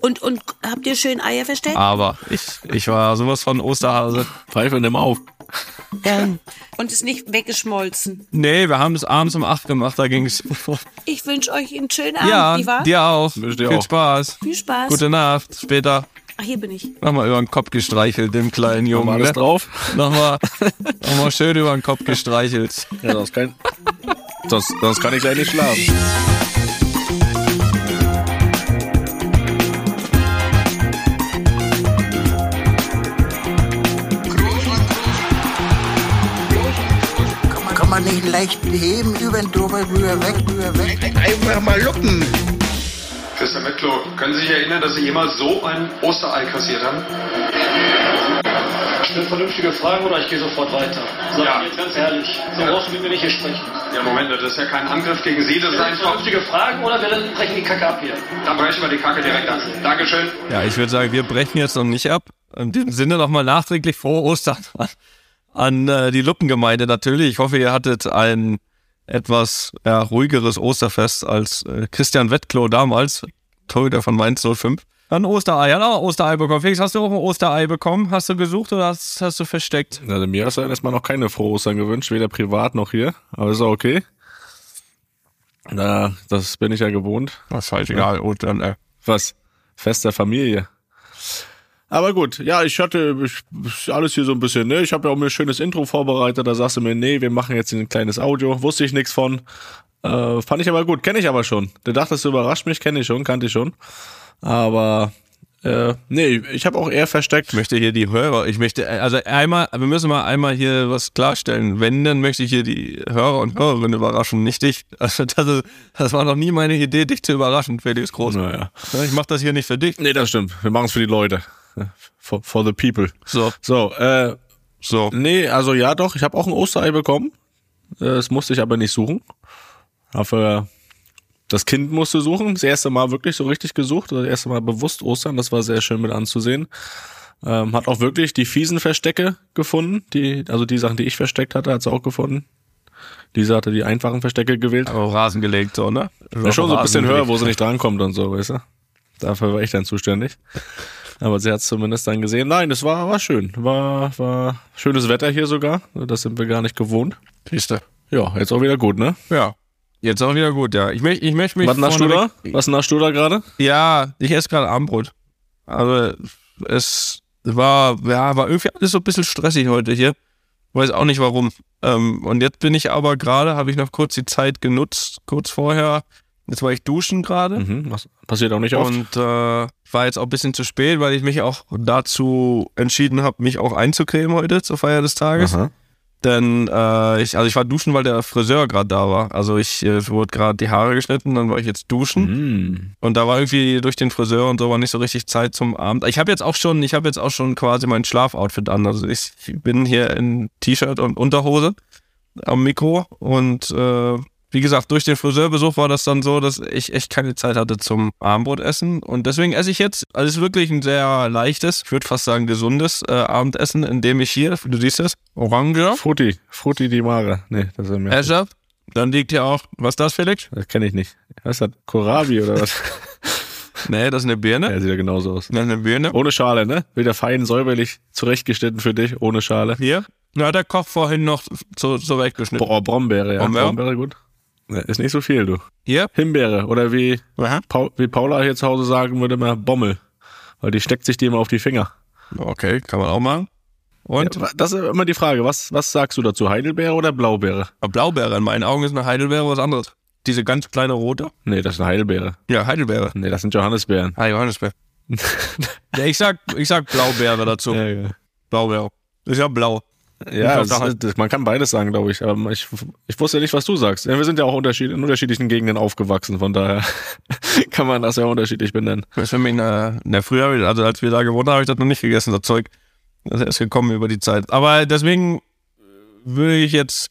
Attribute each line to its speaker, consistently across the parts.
Speaker 1: Und, und habt ihr schön Eier versteckt?
Speaker 2: Aber ich, ich war sowas von Osterhase.
Speaker 3: Pfeife, nimm auf.
Speaker 1: Ähm, und ist nicht weggeschmolzen.
Speaker 2: Nee, wir haben es abends um 8 gemacht, da ging's.
Speaker 1: Ich wünsche euch einen schönen Abend,
Speaker 2: Ja,
Speaker 1: wie war?
Speaker 2: dir auch.
Speaker 3: Dir
Speaker 2: Viel
Speaker 3: auch.
Speaker 2: Spaß.
Speaker 1: Viel Spaß.
Speaker 2: Gute Nacht. Später.
Speaker 1: Ach, hier bin ich.
Speaker 2: Nochmal über den Kopf gestreichelt, dem kleinen Jungen.
Speaker 3: alles
Speaker 2: Ne?
Speaker 3: drauf.
Speaker 2: Nochmal, nochmal schön über den Kopf gestreichelt.
Speaker 3: Ja, sonst kann, sonst, sonst kann ich gleich nicht schlafen.
Speaker 4: Leicht heben, über den drüber, rüber, weg, rüber, weg.
Speaker 5: Einfach mal lucken.
Speaker 6: Christian Mettlo, können Sie sich erinnern, dass Sie jemals so ein Osterei kassiert haben?
Speaker 7: Stell vernünftige Fragen oder ich gehe sofort weiter. Sag
Speaker 6: Ja.
Speaker 7: jetzt ganz ehrlich. So
Speaker 6: Ja.
Speaker 7: brauchst du mit mir nicht hier sprechen.
Speaker 6: Ja, Moment, das ist ja kein Angriff gegen Sie, das ist einfach...
Speaker 7: vernünftige Fragen oder wir brechen die Kacke ab hier.
Speaker 6: Dann brechen wir die Kacke direkt an. Dankeschön.
Speaker 2: Ja, ich würde sagen, wir brechen jetzt noch nicht ab. In diesem Sinne nochmal nachträglich frohe Ostern an, äh, die Luppengemeinde natürlich. Ich hoffe, ihr hattet ein etwas ja, ruhigeres Osterfest als äh, Christian Wettklo damals, Torhüter von Mainz 05. Ein Osterei, hat auch ein Osterei bekommen. Felix, hast du auch ein Osterei bekommen? Hast du gesucht oder hast, hast du versteckt?
Speaker 3: Also mir hast du erstmal noch keine frohe Ostern gewünscht, weder privat noch hier. Aber ist auch okay. Na, das bin ich ja gewohnt.
Speaker 2: Das ist halt egal. Ostern, äh.
Speaker 3: Was? Fest der Familie. Aber gut, ja, ich hatte ich, alles hier so ein bisschen, ne? Ich habe ja auch mir ein schönes Intro vorbereitet, da sagst du mir, nee, wir machen jetzt ein kleines Audio. Wusste ich nichts von. Äh, fand ich aber gut, kenne ich aber schon. Du dachtest, du überrascht mich, kenne ich schon, kannte ich schon. Aber äh, nee, ich habe auch eher versteckt.
Speaker 2: Ich möchte hier die Hörer, ich möchte, also einmal, wir müssen mal einmal hier was klarstellen. Wenn, dann möchte ich hier die Hörer und Hörerinnen überraschen, nicht dich. Also das, ist, das war noch nie meine Idee, dich zu überraschen, Felix Groß.
Speaker 3: Naja.
Speaker 2: Ich mache das hier nicht für dich.
Speaker 3: Nee, das stimmt. Wir machen es für die Leute. For, for the people.
Speaker 2: So,
Speaker 3: So, äh,
Speaker 2: so.
Speaker 3: Nee, also ja doch, ich habe auch ein Osterei bekommen. Äh, Das musste ich aber nicht suchen. Dafür das Kind musste suchen. Das erste Mal wirklich so richtig gesucht. Das erste Mal bewusst Ostern. Das war sehr schön mit anzusehen. Ähm, hat auch wirklich die fiesen Verstecke gefunden. Die, also die Sachen, die ich versteckt hatte, hat sie auch gefunden. Diese hatte die einfachen Verstecke gewählt.
Speaker 2: Aber Rasen gelegt, so, ne?
Speaker 3: Ja, schon so ein bisschen höher, wo sie nicht drankommt und so, weißt du? Dafür war ich dann zuständig. Aber sie hat es zumindest dann gesehen. Nein, es war, war schön. War, war schönes Wetter hier sogar. Das sind wir gar nicht gewohnt.
Speaker 2: Siehste.
Speaker 3: Ja, jetzt auch wieder gut, ne?
Speaker 2: Ja. Jetzt auch wieder gut, ja. Ich, möcht, ich möchte mich.
Speaker 3: Was da?
Speaker 2: vorneweg-
Speaker 3: Was naschst du da gerade?
Speaker 2: Ja, ich esse gerade Abendbrot. Also es war, ja, war irgendwie alles so ein bisschen stressig heute hier. Weiß auch nicht warum. Ähm, und jetzt bin ich aber gerade, habe ich noch kurz die Zeit genutzt, kurz vorher. Jetzt war ich duschen gerade.
Speaker 3: Mhm, was passiert auch nicht oft.
Speaker 2: Und äh, war jetzt auch ein bisschen zu spät, weil ich mich auch dazu entschieden habe, mich auch einzucremen heute zur Feier des Tages.
Speaker 3: Aha.
Speaker 2: Denn äh, ich, also ich war duschen, weil der Friseur gerade da war. Also ich äh, wurde gerade die Haare geschnitten, dann war ich jetzt duschen.
Speaker 3: Mhm.
Speaker 2: Und da war irgendwie durch den Friseur und so war nicht so richtig Zeit zum Abend. Ich habe jetzt auch schon, ich habe jetzt auch schon quasi mein Schlafoutfit an. Also ich bin hier in T-Shirt und Unterhose am Mikro und äh, wie gesagt, durch den Friseurbesuch war das dann so, dass ich echt keine Zeit hatte zum Abendbrotessen. Und deswegen esse ich jetzt, also es ist wirklich ein sehr leichtes, ich würde fast sagen gesundes äh, Abendessen, in dem ich hier, du siehst es, Orange,
Speaker 3: Frutti. Frutti di Mare. Nee, das ist mir.
Speaker 2: esse. Dann liegt hier auch, was ist das, Felix?
Speaker 3: Das kenne ich nicht. Was ist das? Kohlrabi oder was?
Speaker 2: Nee, das ist eine Birne.
Speaker 3: ja, sieht ja genauso aus.
Speaker 2: Das ist eine Birne.
Speaker 3: Ohne Schale, ne? Wieder fein säuberlich zurechtgeschnitten für dich, ohne Schale.
Speaker 2: Hier. Na, der Koch vorhin noch zu, zurechtgeschnitten.
Speaker 3: Boah, Brombeere, ja.
Speaker 2: Brombeere?
Speaker 3: Brombeere, gut. Ist nicht so viel, du.
Speaker 2: Hier.
Speaker 3: Himbeere oder wie. Paul, wie Paula hier zu Hause sagen würde, immer Bommel. Weil die steckt sich die immer auf die Finger.
Speaker 2: Okay, kann man auch machen. Und
Speaker 3: Ja, das ist immer die Frage, was, was sagst du dazu, Heidelbeere oder Blaubeere?
Speaker 2: Blaubeere. In meinen Augen ist eine Heidelbeere was anderes. Diese ganz kleine rote.
Speaker 3: Nee, das ist eine Heidelbeere.
Speaker 2: Ja, Heidelbeere.
Speaker 3: Nee, das sind Johannisbeeren.
Speaker 2: Ah, Johannisbeere. ja, ich sag, ich sag Blaubeere dazu.
Speaker 3: Ja, ja.
Speaker 2: Blaubeere. Ist ja blau.
Speaker 3: Ja, das, das, man kann beides sagen, glaube ich. Aber ich, ich wusste ja nicht, was du sagst. Wir sind ja auch unterschied, in unterschiedlichen Gegenden aufgewachsen, von daher kann man das ja unterschiedlich benennen.
Speaker 2: Das ist für mich in der, in der Früher, also als wir da gewohnt haben, habe ich das noch nicht gegessen, das Zeug. Das ist gekommen über die Zeit. Aber deswegen würde ich jetzt,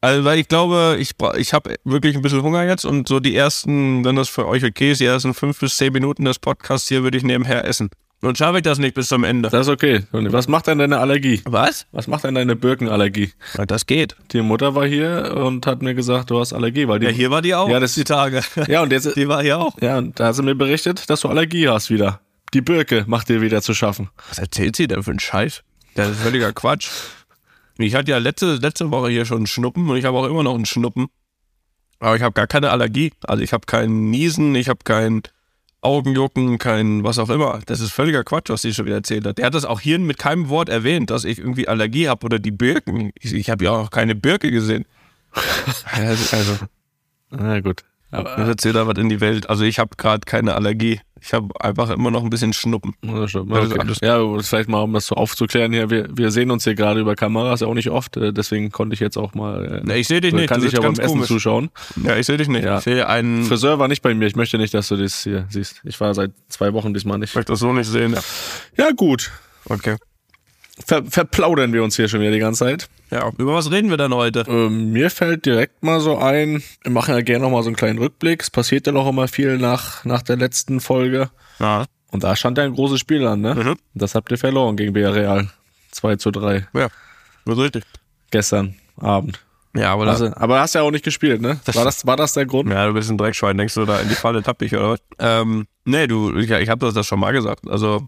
Speaker 2: also weil ich glaube, ich, ich habe wirklich ein bisschen Hunger jetzt und so die ersten, wenn das für euch okay ist, die ersten fünf bis zehn Minuten des Podcasts hier würde ich nebenher essen. Und schaffe ich das nicht bis zum Ende.
Speaker 3: Das ist okay. Was macht denn deine Allergie?
Speaker 2: Was?
Speaker 3: Was macht denn deine Birkenallergie?
Speaker 2: Ja, das geht.
Speaker 3: Die Mutter war hier und hat mir gesagt, du hast Allergie, weil die.
Speaker 2: Ja, hier war die auch.
Speaker 3: Ja, das-
Speaker 2: die Tage.
Speaker 3: Ja, und jetzt.
Speaker 2: Die war hier auch.
Speaker 3: Ja, und da hat sie mir berichtet, dass du Allergie hast wieder. Die Birke macht dir wieder zu schaffen.
Speaker 2: Was erzählt sie denn für einen Scheiß? Das ist völliger Quatsch. Ich hatte ja letzte, letzte Woche hier schon einen Schnuppen und ich habe auch immer noch einen Schnuppen. Aber ich habe gar keine Allergie. Also ich habe kein Niesen, ich habe kein Augenjucken, kein was auch immer. Das ist völliger Quatsch, was sie schon wieder erzählt hat. Der hat das auch hier mit keinem Wort erwähnt, dass ich irgendwie Allergie habe oder die Birken. Ich, ich habe ja auch keine Birke gesehen. Also, also
Speaker 3: Na gut.
Speaker 2: das
Speaker 3: Aber,
Speaker 2: erzählt er was in die Welt. Also ich habe gerade keine Allergie. Ich habe einfach immer noch ein bisschen Schnuppen.
Speaker 3: Ja, Okay. Ja, vielleicht mal, um das so aufzuklären hier. Wir, wir sehen uns hier gerade über Kameras ja auch nicht oft, äh, deswegen konnte ich jetzt auch mal. Äh,
Speaker 2: Nee, ich sehe dich nicht.
Speaker 3: Kann sich ja beim
Speaker 2: ganz
Speaker 3: Essen
Speaker 2: komisch.
Speaker 3: zuschauen.
Speaker 2: Ja, ich sehe dich nicht.
Speaker 3: Ja.
Speaker 2: Ich sehe einen.
Speaker 3: Friseur war nicht bei mir. Ich möchte nicht, dass du das hier siehst. Ich war seit zwei Wochen diesmal nicht.
Speaker 2: Ich möchte das so nicht sehen.
Speaker 3: Ja, gut.
Speaker 2: Okay.
Speaker 3: Ver verplaudern wir uns hier schon wieder die ganze Zeit.
Speaker 2: Ja, über was reden wir dann heute?
Speaker 3: Ähm, mir fällt direkt mal so ein, wir machen ja gerne noch mal so einen kleinen Rückblick. Es passiert ja noch immer viel nach, nach der letzten Folge.
Speaker 2: Ja.
Speaker 3: Und da stand ja ein großes Spiel an, ne?
Speaker 2: Mhm.
Speaker 3: Das habt ihr verloren gegen Villarreal. 2 zu 3.
Speaker 2: Ja, das richtig.
Speaker 3: Gestern Abend.
Speaker 2: Ja, aber,
Speaker 3: Also, aber hast ja auch nicht gespielt, ne? War das, war das der Grund?
Speaker 2: ja, du bist ein Dreckschwein, denkst du, da in die Falle tapp ich, oder was? Ähm, nee, du, ich, ich habe das, das schon mal gesagt. Also,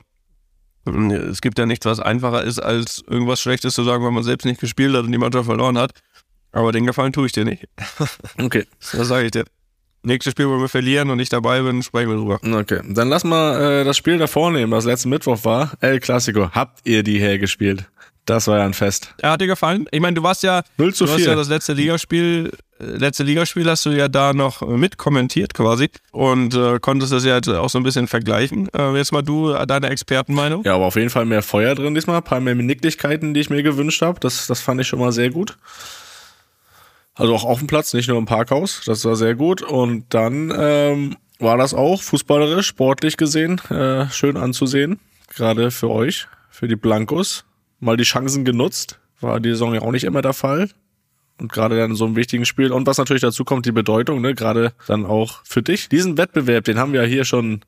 Speaker 2: es gibt ja nichts, was einfacher ist, als irgendwas Schlechtes zu sagen, wenn man selbst nicht gespielt hat und die Mannschaft verloren hat. Aber den Gefallen tue ich dir nicht.
Speaker 3: Okay.
Speaker 2: Das sage ich dir. Nächstes Spiel, wo wir verlieren und ich dabei bin, sprechen wir drüber.
Speaker 3: Okay. Dann lass mal äh, das Spiel davor nehmen, das letzten Mittwoch war. El Clasico. Habt ihr die hergespielt? Das war ja ein Fest.
Speaker 2: Er hat dir gefallen? Ich meine, du warst ja,
Speaker 3: 0 zu
Speaker 2: du hast
Speaker 3: 4.
Speaker 2: ja das letzte Ligaspiel, äh, letzte Ligaspiel hast du ja da noch mit kommentiert quasi und äh, konntest das ja jetzt auch so ein bisschen vergleichen. Äh, jetzt mal du, äh, deine Expertenmeinung.
Speaker 3: Ja, aber auf jeden Fall mehr Feuer drin diesmal, ein paar mehr Nicklichkeiten, die ich mir gewünscht habe. Das, das fand ich schon mal sehr gut. Also auch auf dem Platz, nicht nur im Parkhaus. Das war sehr gut. Und dann ähm, war das auch fußballerisch, sportlich gesehen, äh, schön anzusehen. Gerade für euch, für die Blancos. Mal die Chancen genutzt. War die Saison ja auch nicht immer der Fall. Und gerade dann in so einem wichtigen Spiel. Und was natürlich dazu kommt, die Bedeutung, ne? Gerade dann auch für dich. Diesen Wettbewerb, den haben wir ja hier schon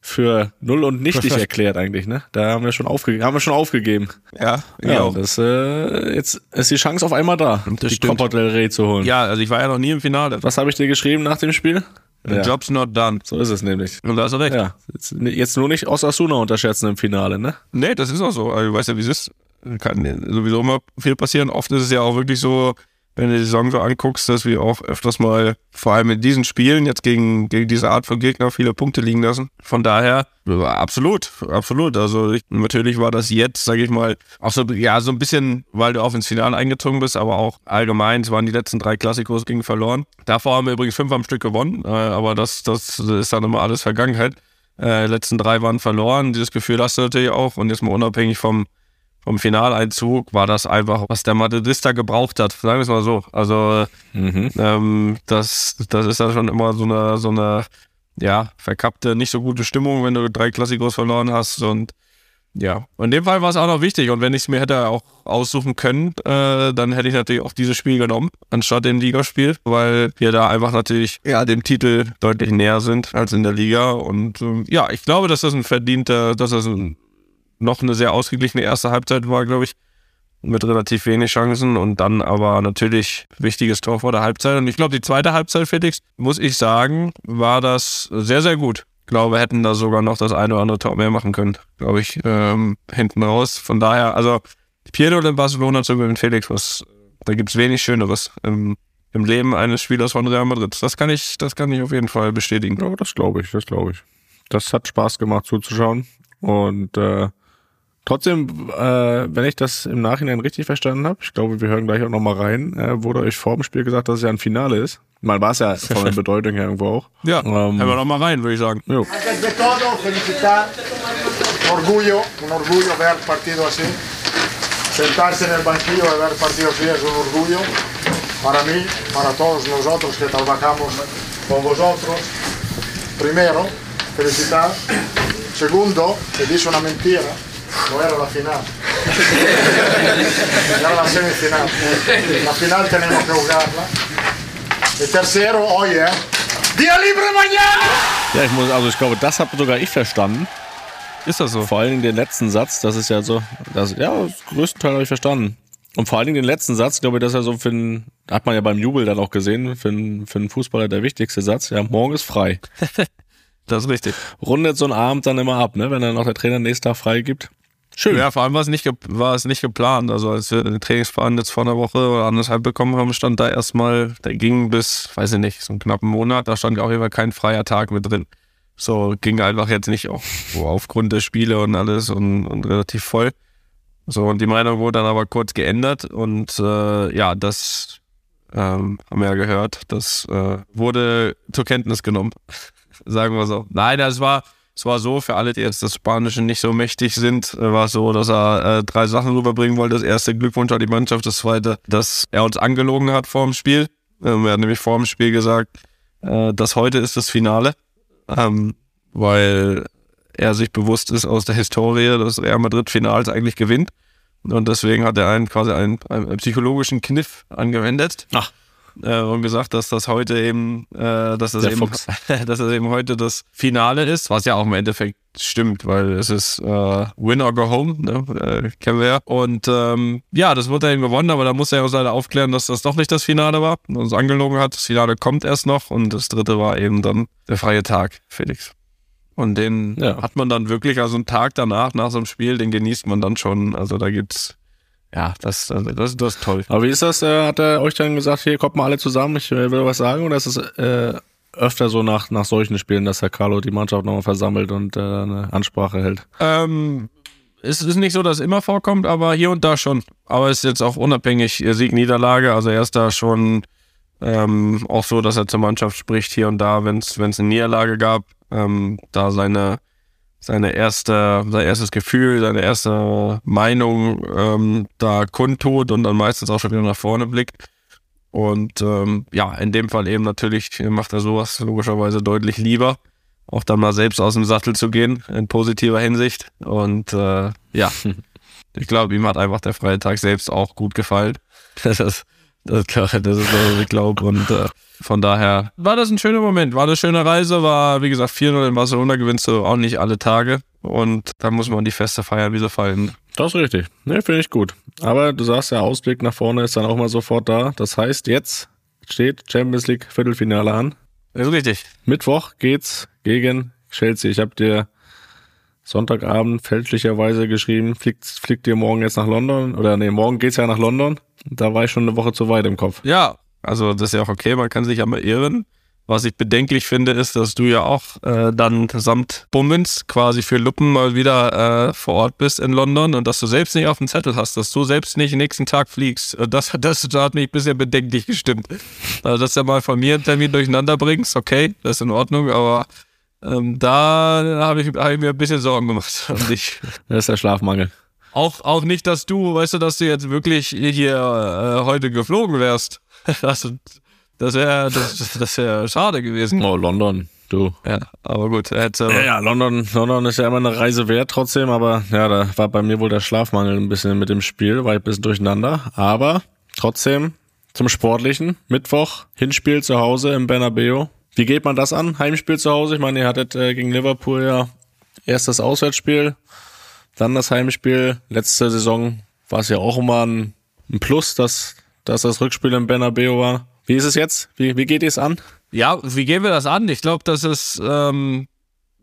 Speaker 3: für null und nichtig erklärt eigentlich, ne? Da haben wir schon aufgegeben, haben wir schon aufgegeben.
Speaker 2: Ja,
Speaker 3: Ja,
Speaker 2: auch.
Speaker 3: das äh, jetzt ist die Chance auf einmal da,
Speaker 2: Das
Speaker 3: die. Copa del Rey zu holen.
Speaker 2: Ja, also ich war ja noch nie im Finale.
Speaker 3: Was habe ich dir geschrieben nach dem Spiel?
Speaker 2: The
Speaker 3: Ja,
Speaker 2: job's not done.
Speaker 3: so ist es nämlich.
Speaker 2: Und da hast du recht.
Speaker 3: Ja, jetzt, jetzt nur nicht Osasuna unterschätzen im Finale, ne?
Speaker 2: Nee, das ist auch so. Also, du weißt ja, wie es ist. Kann sowieso immer viel passieren. Oft ist es ja auch wirklich so, wenn du die Saison so anguckst, dass wir auch öfters mal, vor allem in diesen Spielen, jetzt gegen, gegen diese Art von Gegner, viele Punkte liegen lassen. Von daher, absolut, absolut. Also ich, natürlich war das jetzt, sage ich mal, auch so, ja, so ein bisschen, weil du auch ins Finale eingezogen bist, aber auch allgemein, es waren die letzten drei Klassikos gegen verloren. Davor haben wir übrigens fünf am Stück gewonnen, äh, aber das, das ist dann immer alles Vergangenheit. Äh, letzten drei waren verloren. Dieses Gefühl hast du natürlich auch. Und jetzt mal unabhängig vom, vom Finaleinzug war das einfach, was der Madridista gebraucht hat. Sagen wir es mal so. Also ähm, das, das ist dann schon immer so eine, so eine ja, verkappte, nicht so gute Stimmung, wenn du drei Klassikos verloren hast. Und ja, in dem Fall war es auch noch wichtig. Und wenn ich es mir hätte auch aussuchen können, äh, dann hätte ich natürlich auch dieses Spiel genommen, anstatt dem Ligaspiel, weil wir da einfach natürlich ja, dem Titel deutlich näher sind als in der Liga. Und ähm, ja, ich glaube, dass das ein verdienter, dass das ein, noch eine sehr ausgeglichene erste Halbzeit war, glaube ich, mit relativ wenig Chancen und dann aber natürlich wichtiges Tor vor der Halbzeit. Und ich glaube, die zweite Halbzeit, Felix, muss ich sagen, war das sehr, sehr gut. Ich glaube, hätten da sogar noch das eine oder andere Tor mehr machen können, glaube ich, ähm, hinten raus. Von daher, also Piero in Barcelona zu gewinnen, Felix, was, da gibt's wenig Schöneres im, im Leben eines Spielers von Real Madrid. Das kann ich, das kann ich auf jeden Fall bestätigen.
Speaker 3: Ja, das glaube ich, das glaube ich. Das hat Spaß gemacht zuzuschauen. Und äh, trotzdem, äh, wenn ich das im Nachhinein richtig verstanden habe, ich glaube, wir hören gleich auch nochmal rein, äh, wurde euch vor dem Spiel gesagt, dass es ja ein Finale ist. Mal war es ja von der Bedeutung her irgendwo auch.
Speaker 2: Ja,
Speaker 3: Ähm,
Speaker 2: hören wir doch mal rein, würde ich sagen.
Speaker 3: Jo.
Speaker 5: Orgullo, un orgullo ver partido así. Sentarse en el banquillo y ver partido así es un orgullo para mí, para todos nosotros que trabajamos con vosotros. Primero, felicitar. Segundo, te dice una mentira, no era la final. Era la semifinal. La final tenemos que jugarla. Y tercero, oye, día libre mañana.
Speaker 3: Ja, ich muss, also ich glaube, das habe sogar ich verstanden.
Speaker 2: Ist das so?
Speaker 3: Vor allen Dingen den letzten Satz, das ist ja so, das, ja, das größten Teil habe ich verstanden. Und vor allen Dingen den letzten Satz, glaube ich, das ist ja so für einen, hat man ja beim Jubel dann auch gesehen, für einen, für einen Fußballer der wichtigste Satz. Ja, morgen ist frei.
Speaker 2: Das ist richtig.
Speaker 3: Rundet so ein Abend dann immer ab, ne, wenn dann noch der Trainer nächsten Tag frei gibt. Schön.
Speaker 2: Ja, vor allem war es nicht, war es nicht geplant. Also als wir den Trainingsplan jetzt vor einer Woche oder anderthalb bekommen haben, stand da erstmal, der ging bis, weiß ich nicht, so einen knappen Monat, da stand jeden Fall kein freier Tag mit drin. So ging einfach jetzt nicht so aufgrund der Spiele und alles und, und relativ voll. So, und die Meinung wurde dann aber kurz geändert und äh, ja, das ähm, haben wir ja gehört, das äh, wurde zur Kenntnis genommen. Sagen wir so. Nein, das war, es war so, für alle, die jetzt das Spanische nicht so mächtig sind, äh, war es so, dass er äh, drei Sachen rüberbringen wollte. Das erste Glückwunsch an die Mannschaft, das zweite, dass er uns angelogen hat vor dem Spiel. Ähm, er hat nämlich vor dem Spiel gesagt, äh, dass heute ist das Finale, ähm, weil er sich bewusst ist aus der Historie, dass Real Madrid Finals eigentlich gewinnt. Und deswegen hat er einen quasi einen, einen psychologischen Kniff angewendet
Speaker 3: Ach.
Speaker 2: Äh, und gesagt, dass das heute eben, äh, dass das
Speaker 3: Der
Speaker 2: eben, dass das eben heute das Finale ist, was ja auch im Endeffekt stimmt, weil es ist äh, Win or Go Home, ne? äh, kennen wir ja. Und ähm, ja, das wurde eben gewonnen, aber da muss er ja auch leider aufklären, dass das doch nicht das Finale war und uns angelogen hat. Das Finale kommt erst noch und das dritte war eben dann der freie Tag, Felix. Und den
Speaker 3: Ja.
Speaker 2: hat man dann wirklich, also einen Tag danach, nach so einem Spiel, den genießt man dann schon. Also da gibt's, ja, das, das, das ist toll.
Speaker 3: Aber wie ist das? Äh, hat er euch dann gesagt, hier kommt mal alle zusammen, ich äh, will was sagen? Oder ist es äh, öfter so nach, nach solchen Spielen, dass Herr Carlo die Mannschaft nochmal versammelt und äh, eine Ansprache hält?
Speaker 2: Ähm, es ist nicht so, dass es immer vorkommt, aber hier und da schon. Aber es ist jetzt auch unabhängig äh, Sieg, Niederlage. Also er ist da schon ähm, auch so, dass er zur Mannschaft spricht hier und da, wenn es eine Niederlage gab, ähm, da seine seine erste, sein erstes Gefühl, seine erste Meinung ähm, da kundtut und dann meistens auch schon wieder nach vorne blickt. Und ähm, ja, in dem Fall eben natürlich macht er sowas logischerweise deutlich lieber, auch dann mal selbst aus dem Sattel zu gehen, in positiver Hinsicht. Und äh, ja, ich glaube, ihm hat einfach der freie Tag selbst auch gut gefallen. Das ist, das, das ist was ich glaube. Und äh, von daher war das ein schöner Moment, war eine schöne Reise, war wie gesagt 4-0 in Barcelona, gewinnst du auch nicht alle Tage. Und da muss man die Feste feiern, wie sie fallen.
Speaker 3: Das ist richtig. Ne, finde ich gut. Aber du sagst ja, Ausblick nach vorne ist dann auch mal sofort da. Das heißt, jetzt steht Champions League Viertelfinale an.
Speaker 2: Das ist richtig.
Speaker 3: Mittwoch geht's gegen Chelsea. Ich habe dir Sonntagabend fälschlicherweise geschrieben, fliegt, fliegt ihr morgen jetzt nach London? Oder nee, morgen geht's ja nach London. Da war ich schon eine Woche zu weit im Kopf.
Speaker 2: Ja, also das ist ja auch okay, man kann sich ja mal irren. Was ich bedenklich finde, ist, dass du ja auch äh, dann samt Bummens quasi für Luppen mal wieder äh, vor Ort bist in London und dass du selbst nicht auf dem Zettel hast, dass du selbst nicht nächsten Tag fliegst. Das, das, das hat mich bisher bedenklich gestimmt. Also, dass du mal von mir einen Termin durcheinander bringst, okay, das ist in Ordnung, aber ähm, da habe ich, hab ich mir ein bisschen Sorgen gemacht um dich.
Speaker 3: Das ist der Schlafmangel.
Speaker 2: Auch, auch nicht, dass du, weißt du, dass du jetzt wirklich hier äh, heute geflogen wärst. Das, das wäre das, das wär schade gewesen.
Speaker 3: Oh, London, du.
Speaker 2: Ja, aber gut, hätte.
Speaker 3: Ja, ja, London, London ist ja immer eine Reise wert trotzdem, aber ja, da war bei mir wohl der Schlafmangel ein bisschen mit dem Spiel, war ich ein bisschen durcheinander. Aber trotzdem zum Sportlichen. Mittwoch, Hinspiel zu Hause im Bernabeu. Wie geht man das an? Heimspiel zu Hause? Ich meine, ihr hattet äh, gegen Liverpool ja erst das Auswärtsspiel, dann das Heimspiel. Letzte Saison war es ja auch immer ein, ein Plus, dass, dass das Rückspiel im Bernabeu war. Wie ist es jetzt? Wie, wie geht ihr es an?
Speaker 2: Ja, wie gehen wir das an? Ich glaube, dass es ähm,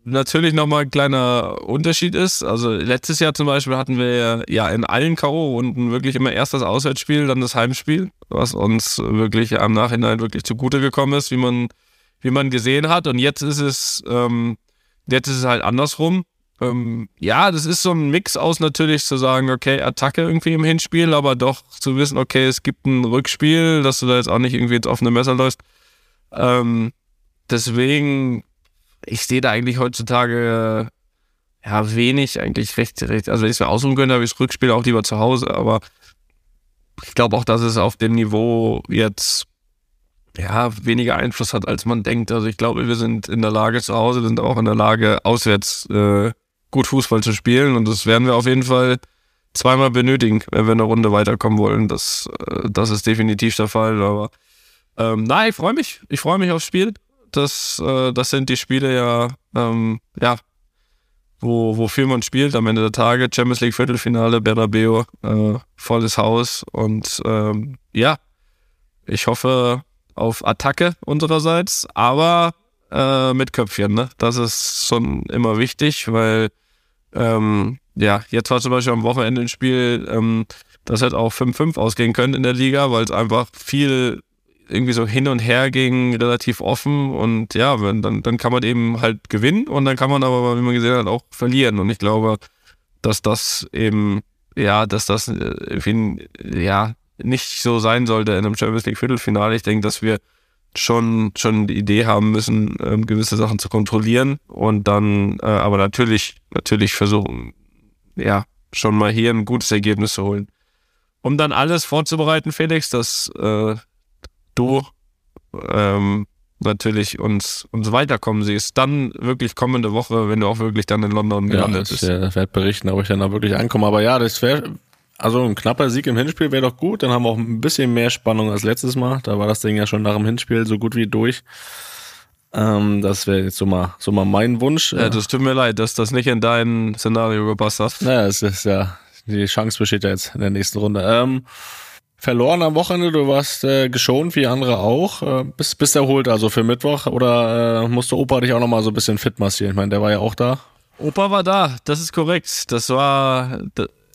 Speaker 2: natürlich nochmal ein kleiner Unterschied ist. Also letztes Jahr zum Beispiel hatten wir ja in allen K.O.-Runden wirklich immer erst das Auswärtsspiel, dann das Heimspiel, was uns wirklich am Nachhinein wirklich zugute gekommen ist, wie man, wie man gesehen hat. Und jetzt ist es, ähm, jetzt ist es halt andersrum. Ähm, ja, das ist so ein Mix aus natürlich zu sagen, okay, Attacke irgendwie im Hinspiel, aber doch zu wissen, okay, es gibt ein Rückspiel, dass du da jetzt auch nicht irgendwie ins offene Messer läufst. Ähm, deswegen, ich sehe da eigentlich heutzutage äh, ja wenig, eigentlich recht, recht. Also wenn ich es mir ausruhen könnte, habe ich das Rückspiel auch lieber zu Hause, aber ich glaube auch, dass es auf dem Niveau jetzt ja weniger Einfluss hat, als man denkt. Also ich glaube, wir sind in der Lage zu Hause, sind auch in der Lage, auswärts äh, gut Fußball zu spielen und das werden wir auf jeden Fall zweimal benötigen, wenn wir eine Runde weiterkommen wollen. Das, äh, das ist definitiv der Fall, aber ähm, nein, ich freue mich. Ich freue mich aufs Spiel. Das, äh, das sind die Spiele ja, ähm, ja, wo, wofür man spielt am Ende der Tage. Champions League Viertelfinale, Bernabeu, äh, volles Haus und ähm, ja, ich hoffe auf Attacke unsererseits, aber äh, mit Köpfchen, ne? Das ist schon immer wichtig, weil ähm, ja, jetzt war zum Beispiel am Wochenende ein Spiel, ähm, das hätte auch 5-5 ausgehen können in der Liga, weil es einfach viel irgendwie so hin und her ging, relativ offen und ja, wenn, dann, dann kann man eben halt gewinnen und dann kann man aber, wie man gesehen hat, auch verlieren und ich glaube, dass das eben, ja, dass das äh, ja nicht so sein sollte in einem Champions League Viertelfinale. Ich denke, dass wir schon schon die Idee haben müssen, ähm, gewisse Sachen zu kontrollieren und dann äh, aber natürlich natürlich versuchen, ja, schon mal hier ein gutes Ergebnis zu holen. Um dann alles vorzubereiten, Felix, dass äh, du ähm, natürlich uns, uns weiterkommen siehst. Dann wirklich kommende Woche, wenn du auch wirklich dann in London
Speaker 3: Ja,
Speaker 2: gelandet
Speaker 3: ich
Speaker 2: bist.
Speaker 3: äh, werde berichten, ob ich dann da wirklich ankomme. Aber ja, das wäre, also ein knapper Sieg im Hinspiel wäre doch gut. Dann haben wir auch ein bisschen mehr Spannung als letztes Mal. Da war das Ding ja schon nach dem Hinspiel so gut wie durch. Ähm, das wäre jetzt so mal, so mal mein Wunsch.
Speaker 2: Ja, das tut mir leid, dass das nicht in dein Szenario gepasst hat.
Speaker 3: Naja, es ist ja, die Chance besteht ja jetzt in der nächsten Runde. Ähm, verloren am Wochenende, du warst äh, geschont, wie andere auch. Äh, bist, bist erholt also für Mittwoch oder äh, musste Opa dich auch nochmal so ein bisschen fit massieren? Ich meine, der war ja auch da.
Speaker 2: Opa war da, das ist korrekt. Das war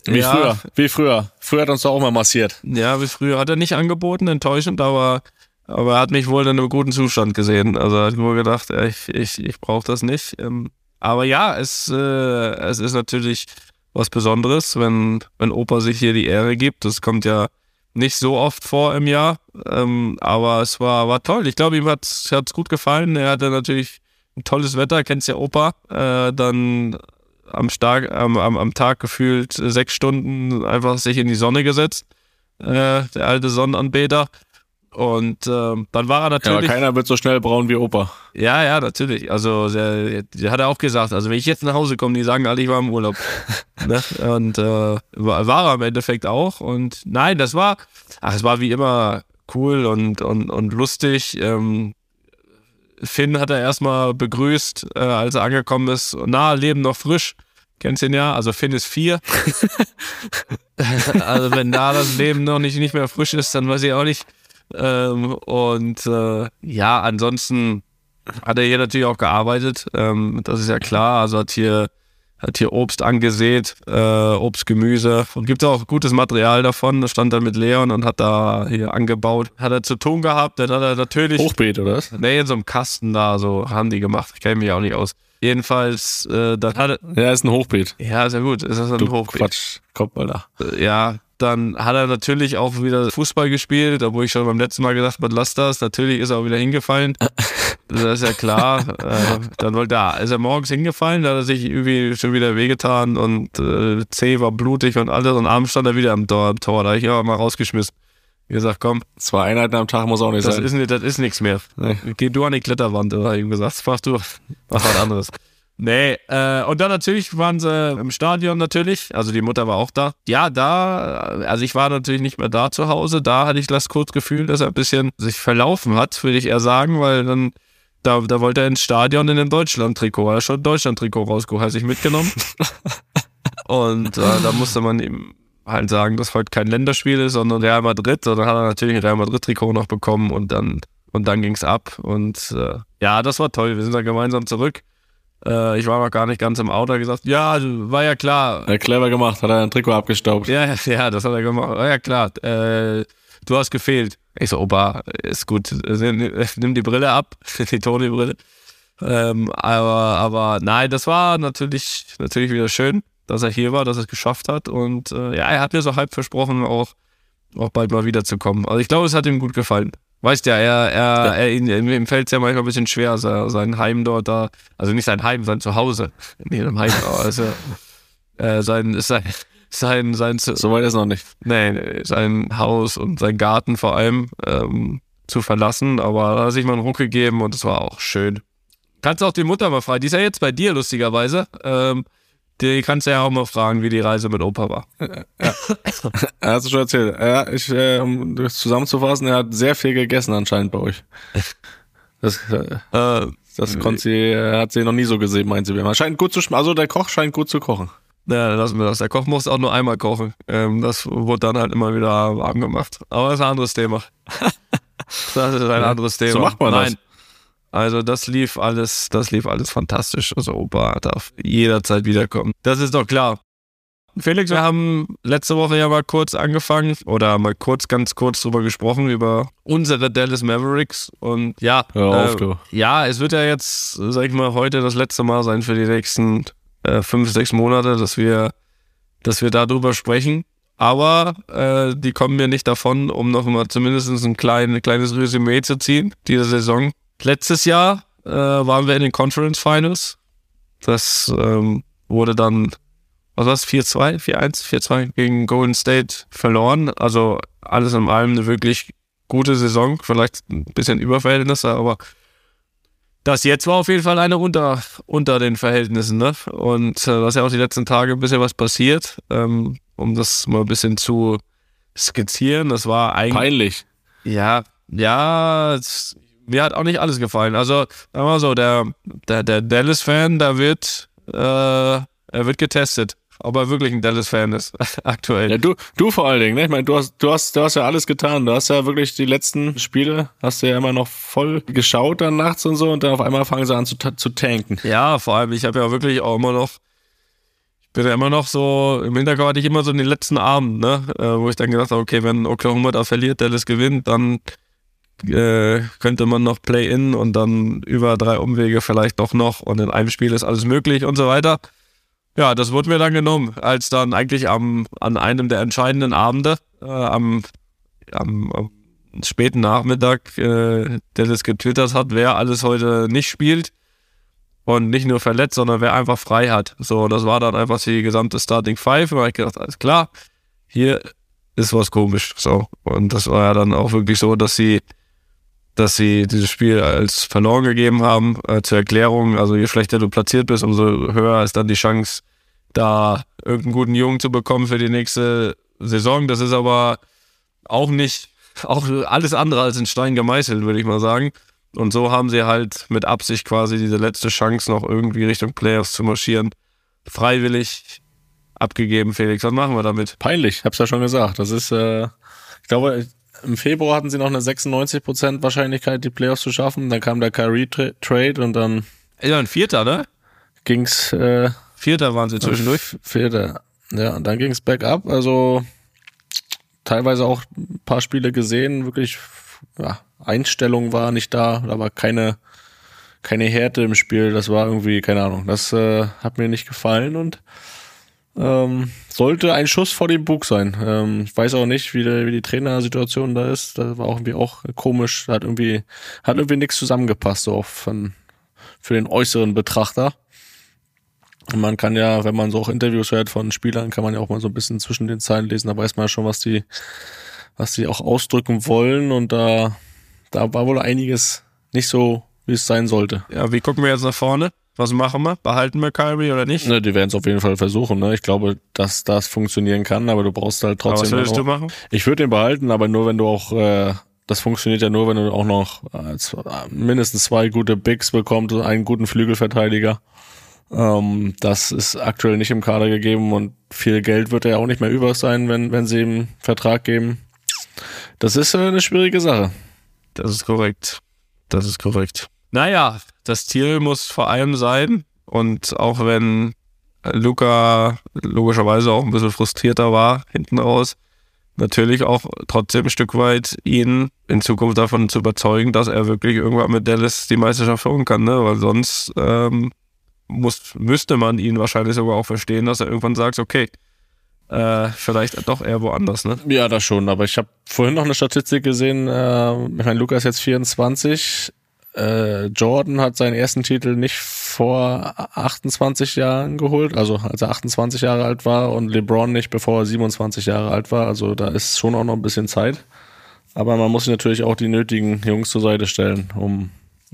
Speaker 3: Wie
Speaker 2: ja,
Speaker 3: früher, wie früher. Früher hat uns doch auch mal massiert.
Speaker 2: Ja, wie früher hat er nicht angeboten, enttäuschend, aber, aber er hat mich wohl in einem guten Zustand gesehen. Also er hat nur gedacht, ich, ich, ich brauche das nicht. Ähm, aber ja, es, äh, es ist natürlich was Besonderes, wenn, wenn Opa sich hier die Ehre gibt. Das kommt ja nicht so oft vor im Jahr, ähm, aber es war, war toll. Ich glaube, ihm hat's hat's gut gefallen. Er hatte natürlich ein tolles Wetter, kennst ja Opa. Äh, dann am, Stark, am, am, am Tag gefühlt sechs Stunden einfach sich in die Sonne gesetzt, äh, der alte Sonnenanbeter. Und ähm, dann war er
Speaker 3: Ja,
Speaker 2: natürlich.
Speaker 3: keiner wird so schnell braun wie Opa.
Speaker 2: Ja, ja, natürlich. Also, der, der hat er auch gesagt. Also, wenn ich jetzt nach Hause komme, die sagen alle, ich war im Urlaub. ne? Und äh, war, war er im Endeffekt auch. Und nein, das war, ach, es war wie immer cool und, und, und lustig. Ähm, Finn hat er erstmal begrüßt, äh, als er angekommen ist. Na, Leben noch frisch. Kennst ihn ja? Also Finn ist vier. also wenn da das Leben noch nicht, nicht mehr frisch ist, dann weiß ich auch nicht. Ähm, und äh, ja, ansonsten hat er hier natürlich auch gearbeitet. Ähm, das ist ja klar. Also hat hier, hat hier Obst angesät, äh, Obst, Gemüse. Und gibt auch gutes Material davon. Da stand er mit Leon und hat da hier angebaut. Hat er zu tun gehabt. Dann hat er natürlich.
Speaker 3: Hochbeet, oder was?
Speaker 2: Nee, in so einem Kasten da, so haben die gemacht. Ich kenne mich auch nicht aus. Jedenfalls, äh, dann hat er.
Speaker 3: Ja, ist ein Hochbeet.
Speaker 2: Ja, ist ja gut. Ist das ein
Speaker 3: Du
Speaker 2: Hochbeet?
Speaker 3: Quatsch. Kommt mal da.
Speaker 2: ja, dann hat er natürlich auch wieder Fußball gespielt, obwohl ich schon beim letzten Mal gesagt habe, lass das. Natürlich ist er auch wieder hingefallen. Das ist ja klar. äh, dann wollte er, ist er morgens hingefallen, da hat er sich irgendwie schon wieder wehgetan und äh, Zeh war blutig und alles und abends stand er wieder am Tor. Am Tor. Da habe ich ihn aber mal rausgeschmissen. Wie gesagt, komm,
Speaker 3: Zwei Einheiten am Tag muss auch nicht
Speaker 2: das
Speaker 3: sein.
Speaker 2: ist, das ist nichts mehr.
Speaker 3: Nee.
Speaker 2: Geh du an die Kletterwand, oder ihm gesagt. Das machst du. Mach was anderes. Nee, äh, und dann natürlich waren sie im Stadion natürlich, also die Mutter war auch da. Ja, da, also ich war natürlich nicht mehr da zu Hause, da hatte ich das kurz Gefühl, dass er ein bisschen sich verlaufen hat, würde ich eher sagen, weil dann, da, da wollte er ins Stadion in dem Deutschland-Trikot, er hat schon ein Deutschland-Trikot rausgeholt, hat sich mitgenommen. und äh, da musste man ihm halt sagen, dass heute kein Länderspiel ist, sondern Real Madrid. Und dann hat er natürlich ein Real Madrid-Trikot noch bekommen und dann, und dann ging's ab. Und äh, ja, das war toll. Wir sind dann gemeinsam zurück. Äh, ich war noch gar nicht ganz im Auto, gesagt, ja, war ja klar.
Speaker 3: Ja, clever gemacht, hat er ein Trikot abgestaubt.
Speaker 2: Ja, ja, ja, das hat er gemacht. War ja klar. Äh, du hast gefehlt. Ich so, Opa, ist gut. Nimm die Brille ab, die Toni-Brille. Ähm, aber, aber nein, das war natürlich, natürlich wieder schön, dass er hier war, dass er es geschafft hat. Und äh, ja, er hat mir so halb versprochen, auch, auch bald mal wiederzukommen. Also ich glaube, es hat ihm gut gefallen. Weißt ja, er, er, er ihm, fällt es ja manchmal ein bisschen schwer, se- sein Heim dort da, also nicht sein Heim, sein Zuhause. Nee, im Heim, also, äh, sein, ist sein, sein, sein, Zu-
Speaker 3: Soweit ist noch nicht.
Speaker 2: nee, sein Haus und sein Garten vor allem ähm, zu verlassen, aber da hat sich mal einen Ruck gegeben und es war auch schön. Kannst auch die Mutter mal fragen, die ist ja jetzt bei dir lustigerweise. Ähm, die kannst du ja auch mal fragen, wie die Reise mit Opa war.
Speaker 3: Er hat es schon erzählt. Ja, ich, äh, um das zusammenzufassen, er hat sehr viel gegessen anscheinend bei euch. Das, äh,
Speaker 2: Äh,
Speaker 3: Das konnte sie, äh, hat sie noch nie so gesehen, meint sie. Scheint gut zu schmecken. Also der Koch scheint gut zu kochen.
Speaker 2: Ja, dann lassen wir das. Der Koch muss auch nur einmal kochen. Ähm, das wurde dann halt immer wieder warm gemacht. Aber das ist ein anderes Thema. das ist ein anderes Thema.
Speaker 3: So macht man das.
Speaker 2: Nein. Also das lief alles, das lief alles fantastisch. Also Opa darf jederzeit wiederkommen. Das ist doch klar. Felix, wir haben letzte Woche ja mal kurz angefangen oder mal kurz, ganz kurz drüber gesprochen, über unsere Dallas Mavericks. Und ja,
Speaker 3: Hör auf,
Speaker 2: äh,
Speaker 3: du.
Speaker 2: ja, es wird ja jetzt, sag ich mal, heute das letzte Mal sein für die nächsten äh, fünf, sechs Monate, dass wir, dass wir darüber sprechen. Aber äh, die kommen mir nicht davon, um noch mal zumindest ein klein, kleines Resümee zu ziehen, diese Saison. Letztes Jahr äh, waren wir in den Conference Finals. Das ähm, wurde dann, was war's, 4-2, 4-1, 4-2 gegen Golden State verloren. Also alles in allem eine wirklich gute Saison. Vielleicht ein bisschen Überverhältnisse, aber das jetzt war auf jeden Fall eine unter, unter den Verhältnissen, ne? Und äh, ist ja auch die letzten Tage ein bisschen was passiert, ähm, um das mal ein bisschen zu skizzieren. Das war eigentlich.
Speaker 3: Peinlich.
Speaker 2: Ja, ja, es, mir hat auch nicht alles gefallen. Also, sagen wir mal so, der, der, der Dallas-Fan, da wird, äh, er wird getestet, ob er wirklich ein Dallas-Fan ist, aktuell.
Speaker 3: Ja, du, du vor allen Dingen, ne? Ich meine, du hast, du hast, du hast ja alles getan. Du hast ja wirklich die letzten Spiele, hast du ja immer noch voll geschaut dann nachts und so und dann auf einmal fangen sie an zu, zu tanken.
Speaker 2: Ja, vor allem, ich habe ja wirklich auch immer noch, ich bin ja immer noch so, im Hinterkopf hatte ich immer so den letzten Abend, ne, äh, wo ich dann gedacht habe, okay, wenn Oklahoma da verliert, Dallas gewinnt, dann äh, könnte man noch Play-In und dann über drei Umwege vielleicht doch noch und in einem Spiel ist alles möglich und so weiter. Ja, das wurde mir dann genommen, als dann eigentlich am, an einem der entscheidenden Abende, äh, am, am, am späten Nachmittag, äh, Dallas getwittert hat, wer alles heute nicht spielt und nicht nur verletzt, sondern wer einfach frei hat. So, das war dann einfach die gesamte Starting Five. Und da hab ich gedacht, alles klar, hier ist was komisch. So. Und das war ja dann auch wirklich so, dass sie, dass sie dieses Spiel als verloren gegeben haben. Äh, zur Erklärung, also je schlechter du platziert bist, umso höher ist dann die Chance, da irgendeinen guten Jungen zu bekommen für die nächste Saison. Das ist aber auch nicht, auch alles andere als in Stein gemeißelt, würde ich mal sagen. Und so haben sie halt mit Absicht quasi diese letzte Chance noch irgendwie Richtung Playoffs zu marschieren. Freiwillig abgegeben, Felix. Was machen wir damit?
Speaker 3: Peinlich, hab's ja schon gesagt. Das ist, äh, ich glaube, im Februar hatten sie noch eine 96% Wahrscheinlichkeit, die Playoffs zu schaffen. Dann kam der Kyrie-Trade und dann
Speaker 2: Ja, ein Vierter, ne?
Speaker 3: ging's äh,
Speaker 2: Vierter waren sie zwischendurch.
Speaker 3: Vierter. Ja, und dann ging's back up. Also teilweise auch ein paar Spiele gesehen, wirklich, ja, Einstellung war nicht da, da war keine, keine Härte im Spiel, das war irgendwie, keine Ahnung, das äh, hat mir nicht gefallen und ähm, sollte ein Schuss vor dem Bug sein. Ähm, ich weiß auch nicht, wie die, wie die Trainersituation da ist. Das war auch irgendwie auch komisch. Hat irgendwie, hat irgendwie nichts zusammengepasst, so auch von, für den äußeren Betrachter. Und man kann ja, wenn man so auch Interviews hört von Spielern, kann man ja auch mal so ein bisschen zwischen den Zeilen lesen. Da weiß man ja schon, was die, was die auch ausdrücken wollen. Und da, da war wohl einiges nicht so, wie es sein sollte.
Speaker 2: Ja, wie gucken wir jetzt nach vorne? Was machen wir? Behalten wir Kyrie oder nicht?
Speaker 3: Ne, die werden es auf jeden Fall versuchen. Ne? Ich glaube, dass das funktionieren kann, aber du brauchst halt
Speaker 2: Aber
Speaker 3: trotzdem.
Speaker 2: was würdest du machen?
Speaker 3: Ich würde den behalten, aber nur wenn du auch, äh, das funktioniert ja nur, wenn du auch noch äh, z- mindestens zwei gute Bigs bekommst und einen guten Flügelverteidiger. Ähm, das ist aktuell nicht im Kader gegeben und viel Geld wird ja auch nicht mehr über sein, wenn, wenn sie ihm Vertrag geben. Das ist äh, eine schwierige Sache.
Speaker 2: Das ist korrekt. Das ist korrekt. Naja, das Ziel muss vor allem sein, und auch wenn Luca logischerweise auch ein bisschen frustrierter war hinten raus, natürlich auch trotzdem ein Stück weit ihn in Zukunft davon zu überzeugen, dass er wirklich irgendwann mit Dallas die Meisterschaft holen kann, ne? Weil sonst ähm, muss, müsste man ihn wahrscheinlich sogar auch verstehen, dass er irgendwann sagt, okay, äh, vielleicht doch eher woanders, ne?
Speaker 3: Ja, das schon, aber ich habe vorhin noch eine Statistik gesehen, äh, ich meine, Lukas jetzt 24, äh, Jordan hat seinen ersten Titel nicht vor 28 Jahren geholt, also als er 28 Jahre alt war und LeBron nicht, bevor er 27 Jahre alt war, also da ist schon auch noch ein bisschen Zeit. Aber man muss natürlich auch die nötigen Jungs zur Seite stellen, um,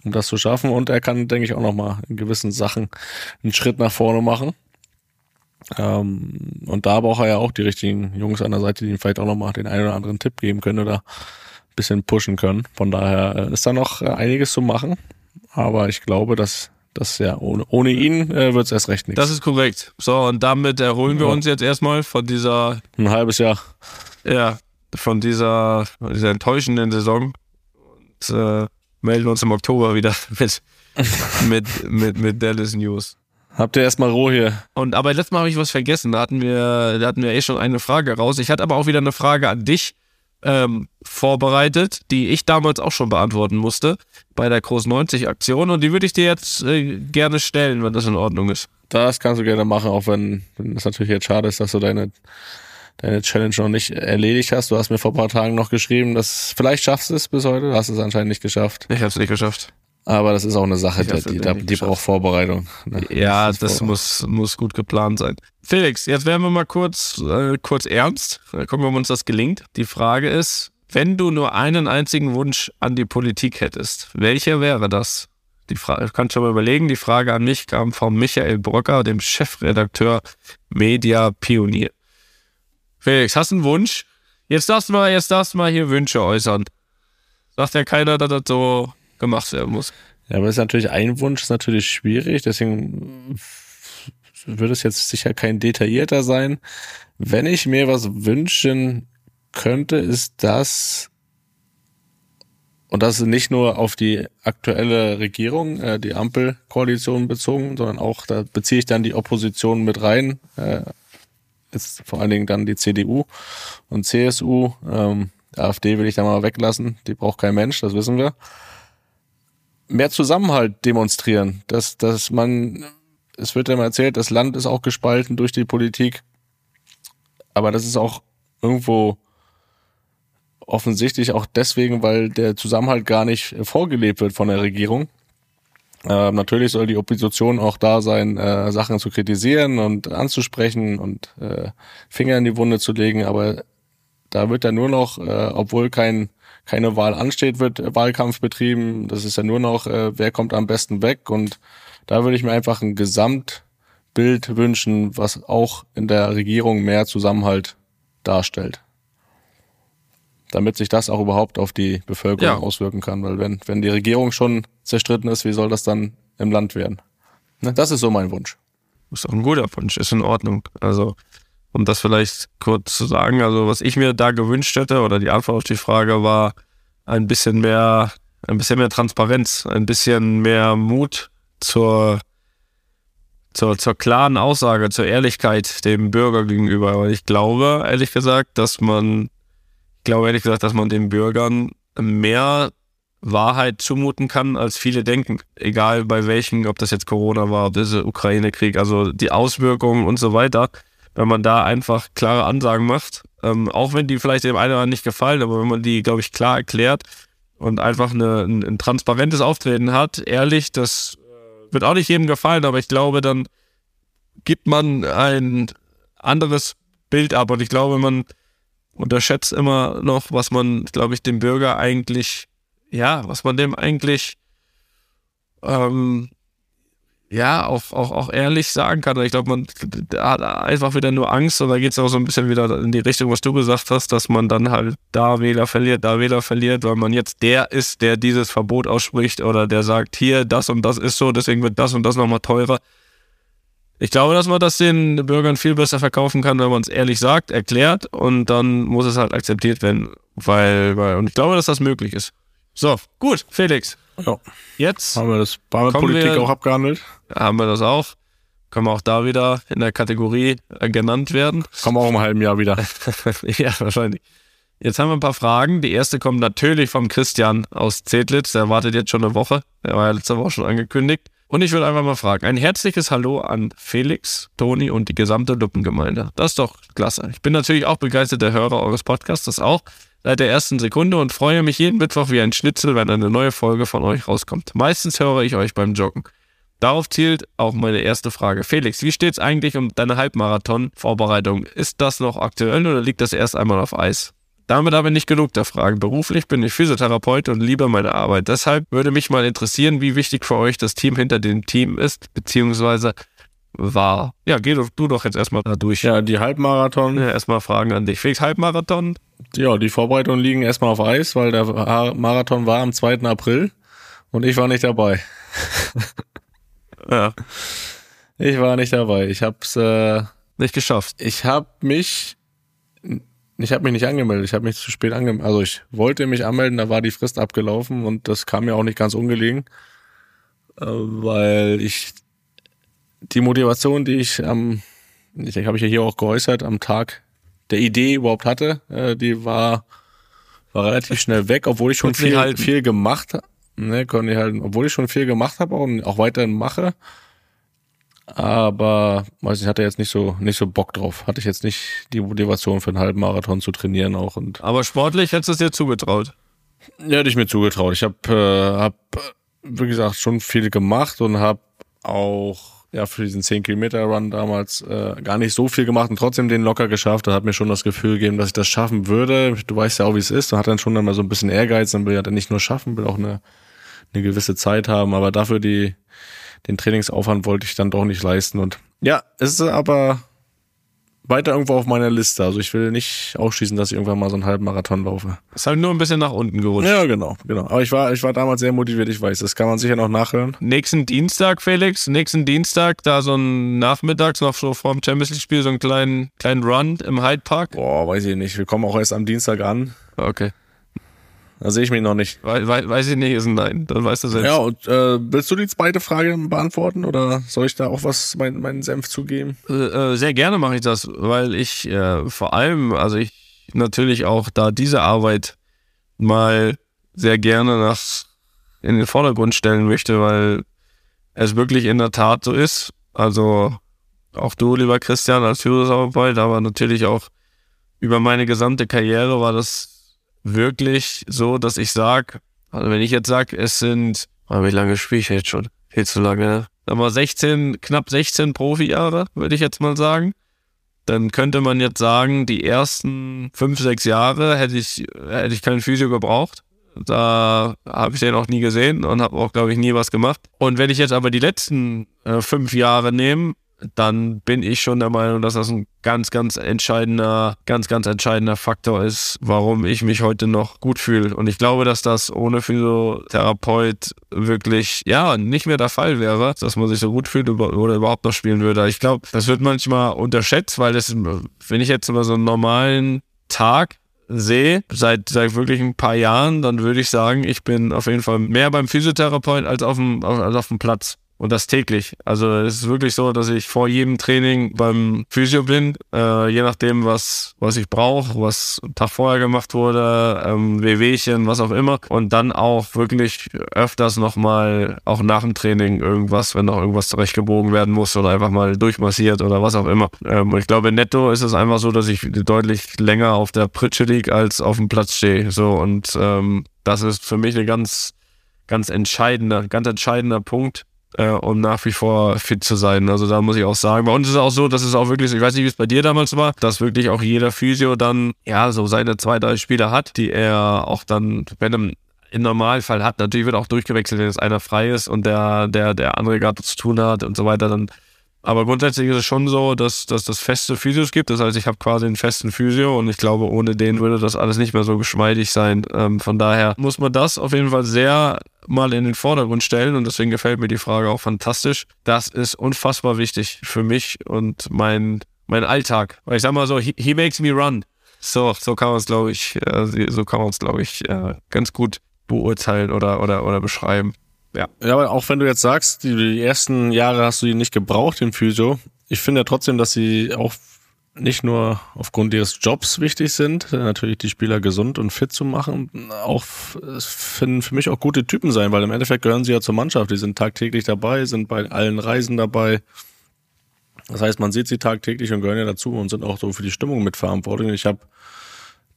Speaker 3: um das zu schaffen. Und er kann, denke ich, auch noch mal in gewissen Sachen einen Schritt nach vorne machen. Ähm, und da braucht er ja auch die richtigen Jungs an der Seite, die ihm vielleicht auch nochmal den einen oder anderen Tipp geben können oder ein bisschen pushen können. Von daher äh, ist da noch äh, einiges zu machen. Aber ich glaube, dass das ja ohne, ohne ihn äh, wird es erst recht nichts.
Speaker 2: Das ist korrekt. So, und damit erholen wir
Speaker 3: Ja.
Speaker 2: uns jetzt erstmal von dieser,
Speaker 3: Ein halbes Jahr.
Speaker 2: ja, von dieser, dieser enttäuschenden Saison und äh, melden uns im Oktober wieder mit, mit, mit, mit Dallas News.
Speaker 3: Habt ihr erstmal roh hier?
Speaker 2: Und aber letztes Mal habe ich was vergessen. Da hatten wir, da hatten wir eh schon eine Frage raus. Ich hatte aber auch wieder eine Frage an dich ähm, vorbereitet, die ich damals auch schon beantworten musste bei der Groß 90 Aktion. Und die würde ich dir jetzt äh, gerne stellen, wenn das in Ordnung ist.
Speaker 3: Das kannst du gerne machen, auch wenn, wenn es natürlich jetzt schade ist, dass du deine, deine Challenge noch nicht erledigt hast. Du hast mir vor ein paar Tagen noch geschrieben, dass vielleicht schaffst du es bis heute. Du hast es anscheinend nicht geschafft.
Speaker 2: Ich habe es nicht geschafft.
Speaker 3: Aber das ist auch eine Sache, die, die, die braucht Vorbereitung. ne?
Speaker 2: Ja, das
Speaker 3: vor-
Speaker 2: muss, muss gut geplant sein. Felix, jetzt werden wir mal kurz, äh, kurz ernst. Dann gucken wir, ob uns das gelingt. Die Frage ist, wenn du nur einen einzigen Wunsch an die Politik hättest, welcher wäre das? Die Frage, kannst schon mal überlegen. Die Frage an mich kam von Michael Brocker, dem Chefredakteur Media Pionier. Felix, hast du einen Wunsch? Jetzt darfst du mal, jetzt darfst du mal hier Wünsche äußern. Sagt ja keiner, dass das so gemacht werden muss.
Speaker 3: Ja, aber ist natürlich ein Wunsch, ist natürlich schwierig, deswegen würde es jetzt sicher kein detaillierter sein. Wenn ich mir was wünschen könnte, ist das, und das ist nicht nur auf die aktuelle Regierung, äh, die Ampelkoalition bezogen, sondern auch, da beziehe ich dann die Opposition mit rein, äh, jetzt vor allen Dingen dann die CDU und CSU, ähm, AfD will ich da mal weglassen, die braucht kein Mensch, das wissen wir mehr Zusammenhalt demonstrieren. Dass, dass man, es wird ja immer erzählt, das Land ist auch gespalten durch die Politik. Aber das ist auch irgendwo offensichtlich auch deswegen, weil der Zusammenhalt gar nicht vorgelebt wird von der Regierung. Äh, natürlich soll die Opposition auch da sein, äh, Sachen zu kritisieren und anzusprechen und äh, Finger in die Wunde zu legen, aber da wird ja nur noch, äh, obwohl kein, keine Wahl ansteht, wird Wahlkampf betrieben. Das ist ja nur noch, äh, wer kommt am besten weg. Und da würde ich mir einfach ein Gesamtbild wünschen, was auch in der Regierung mehr Zusammenhalt darstellt. Damit sich das auch überhaupt auf die Bevölkerung
Speaker 2: Ja.
Speaker 3: auswirken kann. Weil wenn, wenn die Regierung schon zerstritten ist, wie soll das dann im Land werden? Ne, Das ist so mein Wunsch.
Speaker 2: Ist doch ein guter Wunsch, ist in Ordnung. Also, um das vielleicht kurz zu sagen, also was ich mir da gewünscht hätte, oder die Antwort auf die Frage war ein bisschen mehr, ein bisschen mehr Transparenz, ein bisschen mehr Mut zur, zur, zur klaren Aussage, zur Ehrlichkeit dem Bürger gegenüber. Weil ich glaube, ehrlich gesagt, dass man, glaube ehrlich gesagt, dass man den Bürgern mehr Wahrheit zumuten kann, als viele denken. Egal bei welchen, ob das jetzt Corona war, ob das Ukraine-Krieg, also die Auswirkungen und so weiter. Wenn man da einfach klare Ansagen macht, ähm, auch wenn die vielleicht dem einen oder anderen nicht gefallen, aber wenn man die, glaube ich, klar erklärt und einfach eine, ein, ein transparentes Auftreten hat, ehrlich, das äh, wird auch nicht jedem gefallen, aber ich glaube, dann gibt man ein anderes Bild ab und ich glaube, man unterschätzt immer noch, was man, glaube ich, dem Bürger eigentlich ja, was man dem eigentlich ähm, ja auch, auch, auch ehrlich sagen kann. Ich glaube, man hat einfach wieder nur Angst und da geht es auch so ein bisschen wieder in die Richtung, was du gesagt hast, dass man dann halt da Wähler verliert, da Wähler verliert, weil man jetzt der ist, der dieses Verbot ausspricht oder der sagt, hier, das und das ist so, deswegen wird das und das nochmal teurer. Ich glaube, dass man das den Bürgern viel besser verkaufen kann, wenn man es ehrlich sagt, erklärt und dann muss es halt akzeptiert werden, weil, weil, und ich glaube, dass das möglich ist. So, gut, Felix.
Speaker 3: Ja.
Speaker 2: Jetzt
Speaker 3: Haben wir das haben wir
Speaker 2: Kommen
Speaker 3: Politik
Speaker 2: wir-
Speaker 3: auch abgehandelt?
Speaker 2: haben wir das auch. Können wir auch da wieder in der Kategorie äh, genannt werden.
Speaker 3: Kommen wir auch im halben Jahr wieder.
Speaker 2: ja, wahrscheinlich. Jetzt haben wir ein paar Fragen. Die erste kommt natürlich vom Christian aus Zedlitz. Der wartet jetzt schon eine Woche. Der war ja letzte Woche schon angekündigt. Und ich würde einfach mal fragen. Ein herzliches Hallo an Felix, Toni und die gesamte Luppengemeinde. Das ist doch klasse. Ich bin natürlich auch begeisterter Hörer eures Podcasts, das auch, seit der ersten Sekunde und freue mich jeden Mittwoch wie ein Schnitzel, wenn eine neue Folge von euch rauskommt. Meistens höre ich euch beim Joggen. Darauf zielt auch meine erste Frage. Felix, wie steht's eigentlich um deine Halbmarathon-Vorbereitung? Ist das noch aktuell oder liegt das erst einmal auf Eis? Damit aber nicht genug der Fragen. Beruflich bin ich Physiotherapeut und liebe meine Arbeit. Deshalb würde mich mal interessieren, wie wichtig für euch das Team hinter dem Team ist, beziehungsweise war. Ja, geh doch, du doch jetzt erstmal da durch.
Speaker 3: Ja, die Halbmarathon.
Speaker 2: Ja, erstmal Fragen an dich. Felix, Halbmarathon?
Speaker 3: Ja, die Vorbereitungen liegen erstmal auf Eis, weil der Marathon war am 2. April und ich war nicht dabei.
Speaker 2: Ja,
Speaker 3: Ich war nicht dabei. Ich hab's, äh,
Speaker 2: nicht geschafft.
Speaker 3: ich hab mich, ich habe mich nicht angemeldet. Ich habe mich zu spät angemeldet. Also ich wollte mich anmelden, da war die Frist abgelaufen und das kam mir auch nicht ganz ungelegen, äh, weil ich die Motivation, die ich am, ich habe ich ja hier auch geäußert, am Tag der Idee überhaupt hatte, äh, die war war relativ schnell weg, obwohl ich schon viel viel gemacht habe. Ne, konnte ich halten, obwohl ich schon viel gemacht habe und auch weiterhin mache. Aber weiß ich hatte jetzt nicht so nicht so Bock drauf. Hatte ich jetzt nicht die Motivation für einen halben Marathon zu trainieren auch und
Speaker 2: Aber sportlich hättest du es dir zugetraut.
Speaker 3: ja, hätte ich mir zugetraut. Ich habe äh, hab, wie gesagt schon viel gemacht und habe auch ja für diesen 10 Kilometer Run damals äh, gar nicht so viel gemacht und trotzdem den locker geschafft. Da hat mir schon das Gefühl gegeben, dass ich das schaffen würde. Du weißt ja auch, wie es ist. Man hat dann schon immer so ein bisschen Ehrgeiz. Dann will ja dann nicht nur schaffen, will auch eine eine gewisse Zeit haben. Aber dafür die den Trainingsaufwand wollte ich dann doch nicht leisten. Und ja, es ist aber weiter irgendwo auf meiner Liste. Also ich will nicht ausschließen, dass ich irgendwann mal so einen halben Marathon laufe.
Speaker 2: Ist halt nur ein bisschen nach unten gerutscht.
Speaker 3: Ja, genau, genau. Aber ich war, ich war damals sehr motiviert, ich weiß. Das kann man sicher noch nachhören.
Speaker 2: Nächsten Dienstag, Felix, nächsten Dienstag, da so ein nachmittags noch so vor dem Champions League Spiel so einen kleinen, kleinen Run im Hyde Park.
Speaker 3: Boah, weiß ich nicht. Wir kommen auch erst am Dienstag an.
Speaker 2: Okay.
Speaker 3: Da sehe ich mich noch nicht.
Speaker 2: We we weiß ich nicht, ist ein Nein. Dann weißt du selbst.
Speaker 3: Ja, und äh, willst du die zweite Frage beantworten oder soll ich da auch was, mein, meinen Senf zugeben?
Speaker 2: Äh, äh, sehr gerne mache ich das, weil ich äh, vor allem, also ich natürlich auch da diese Arbeit mal sehr gerne nach in den Vordergrund stellen möchte, weil es wirklich in der Tat so ist. Also auch du, lieber Christian, als Führungsarbeit, aber natürlich auch über meine gesamte Karriere war das wirklich so, dass ich sag, also wenn ich jetzt sag, es sind, wie lange spiele ich jetzt schon? Viel zu lange, ne? Mal 16, knapp 16 Profijahre, würde ich jetzt mal sagen. Dann könnte man jetzt sagen, die ersten fünf, sechs Jahre hätte ich, hätte ich keinen Physio gebraucht. Da habe ich den auch nie gesehen und habe auch, glaube ich, nie was gemacht. Und wenn ich jetzt aber die letzten äh, fünf Jahre nehme, dann bin ich schon der Meinung, dass das ein ganz, ganz entscheidender, ganz, ganz entscheidender Faktor ist, warum ich mich heute noch gut fühle. Und ich glaube, dass das ohne Physiotherapeut wirklich, ja, nicht mehr der Fall wäre, dass man sich so gut fühlt oder überhaupt noch spielen würde. Ich glaube, das wird manchmal unterschätzt, weil das, wenn ich jetzt mal so einen normalen Tag sehe, seit, seit wirklich ein paar Jahren, dann würde ich sagen, ich bin auf jeden Fall mehr beim Physiotherapeut als auf dem, als auf dem Platz. Und das täglich. Also es ist wirklich so, dass ich vor jedem Training beim Physio bin, äh, je nachdem, was, was ich brauche, was Tag vorher gemacht wurde, ähm, Wehwehchen, was auch immer. Und dann auch wirklich öfters nochmal, auch nach dem Training irgendwas, wenn noch irgendwas zurechtgebogen werden muss oder einfach mal durchmassiert oder was auch immer. Ähm, und ich glaube, netto ist es einfach so, dass ich deutlich länger auf der Pritsche liege, als auf dem Platz stehe. So, und ähm, das ist für mich ein ganz, ganz entscheidender, ganz entscheidender Punkt äh, um nach wie vor fit zu sein. Also da muss ich auch sagen, bei uns ist es auch so, dass es auch wirklich, ich weiß nicht, wie es bei dir damals war, dass wirklich auch jeder Physio dann ja so seine zwei, drei Spieler hat, die er auch dann, wenn er im Normalfall hat, natürlich wird auch durchgewechselt, wenn jetzt einer frei ist und der, der, der andere gerade zu tun hat und so weiter, dann aber grundsätzlich ist es schon so, dass, dass das feste Physios gibt. Das heißt, ich habe quasi einen festen Physio und ich glaube, ohne den würde das alles nicht mehr so geschmeidig sein. Ähm, von daher muss man das auf jeden Fall sehr mal in den Vordergrund stellen und deswegen gefällt mir die Frage auch fantastisch. Das ist unfassbar wichtig für mich und mein, mein Alltag. Weil ich sag mal so, he, he makes me run. So, so kann man es, glaube ich, äh, so kann man es, glaube ich, äh, ganz gut beurteilen oder, oder, oder beschreiben. Ja.
Speaker 3: Ja, aber auch wenn du jetzt sagst, die, die ersten Jahre hast du ihn nicht gebraucht, den Physio. Ich finde ja trotzdem, dass sie auch nicht nur aufgrund ihres Jobs wichtig sind, natürlich die Spieler gesund und fit zu machen, auch finden für mich auch gute Typen sein, weil im Endeffekt gehören sie ja zur Mannschaft. Die sind tagtäglich dabei, sind bei allen Reisen dabei. Das heißt, man sieht sie tagtäglich und gehören ja dazu und sind auch so für die Stimmung mitverantwortlich. Ich habe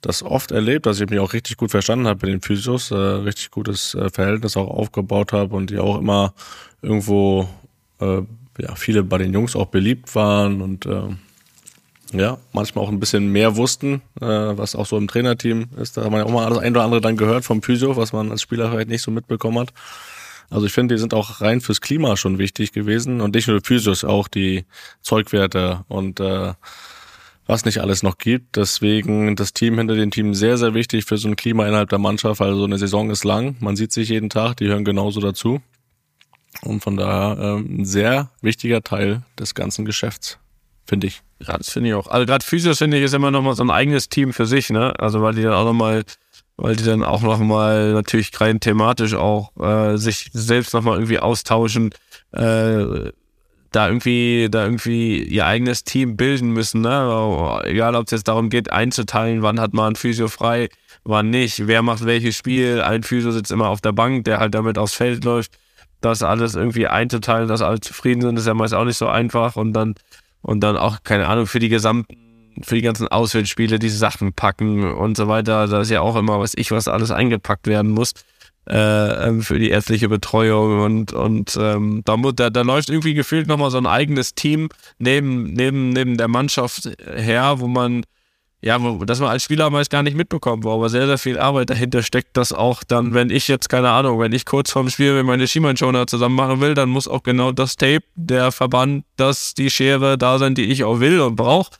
Speaker 3: das oft erlebt, dass ich mich auch richtig gut verstanden habe mit den Physios, äh, richtig gutes äh, Verhältnis auch aufgebaut habe und die auch immer irgendwo, äh, ja, viele bei den Jungs auch beliebt waren und äh, ja, manchmal auch ein bisschen mehr wussten, äh, was auch so im Trainerteam ist. Da hat man ja auch mal das ein oder andere dann gehört vom Physio, was man als Spieler vielleicht nicht so mitbekommen hat. Also ich finde, die sind auch rein fürs Klima schon wichtig gewesen und nicht nur Physios, auch die Zeugwerte und äh, was nicht alles noch gibt. Deswegen das Team hinter dem Team sehr, sehr wichtig für so ein Klima innerhalb der Mannschaft. Also eine Saison ist lang, man sieht sich jeden Tag, die hören genauso dazu. Und von daher ähm, ein sehr wichtiger Teil des ganzen Geschäfts, finde ich.
Speaker 2: Ja, das finde ich auch. Also gerade Physios finde ich ist immer noch mal so ein eigenes Team für sich, ne? Also weil die dann auch noch mal, weil die dann auch noch mal natürlich rein thematisch auch äh, sich selbst noch mal irgendwie austauschen, äh, da irgendwie, da irgendwie ihr eigenes Team bilden müssen, ne? Egal, ob es jetzt darum geht, einzuteilen, wann hat man ein Physio frei, wann nicht, wer macht welches Spiel. Ein Physio sitzt immer auf der Bank, der halt damit aufs Feld läuft. Das alles irgendwie einzuteilen, dass alle zufrieden sind, ist ja meist auch nicht so einfach. Und dann, und dann auch, keine Ahnung, für die gesamten, für die ganzen Auswärtsspiele diese Sachen packen und so weiter. Da ist ja auch immer, was ich, was alles eingepackt werden muss äh, ähm, für die ärztliche Betreuung und, und ähm, da, da, da läuft irgendwie gefühlt nochmal so ein eigenes Team neben, neben, neben der Mannschaft her, wo man ja, dass man als Spieler meist gar nicht mitbekommt, wo aber sehr, sehr viel Arbeit dahinter steckt, dass auch dann, wenn ich jetzt, keine Ahnung, wenn ich kurz vorm Spiel mit meine Schienbeinschoner zusammen machen will, dann muss auch genau das Tape, der Verband, dass die Schere da sein, die ich auch will und brauche.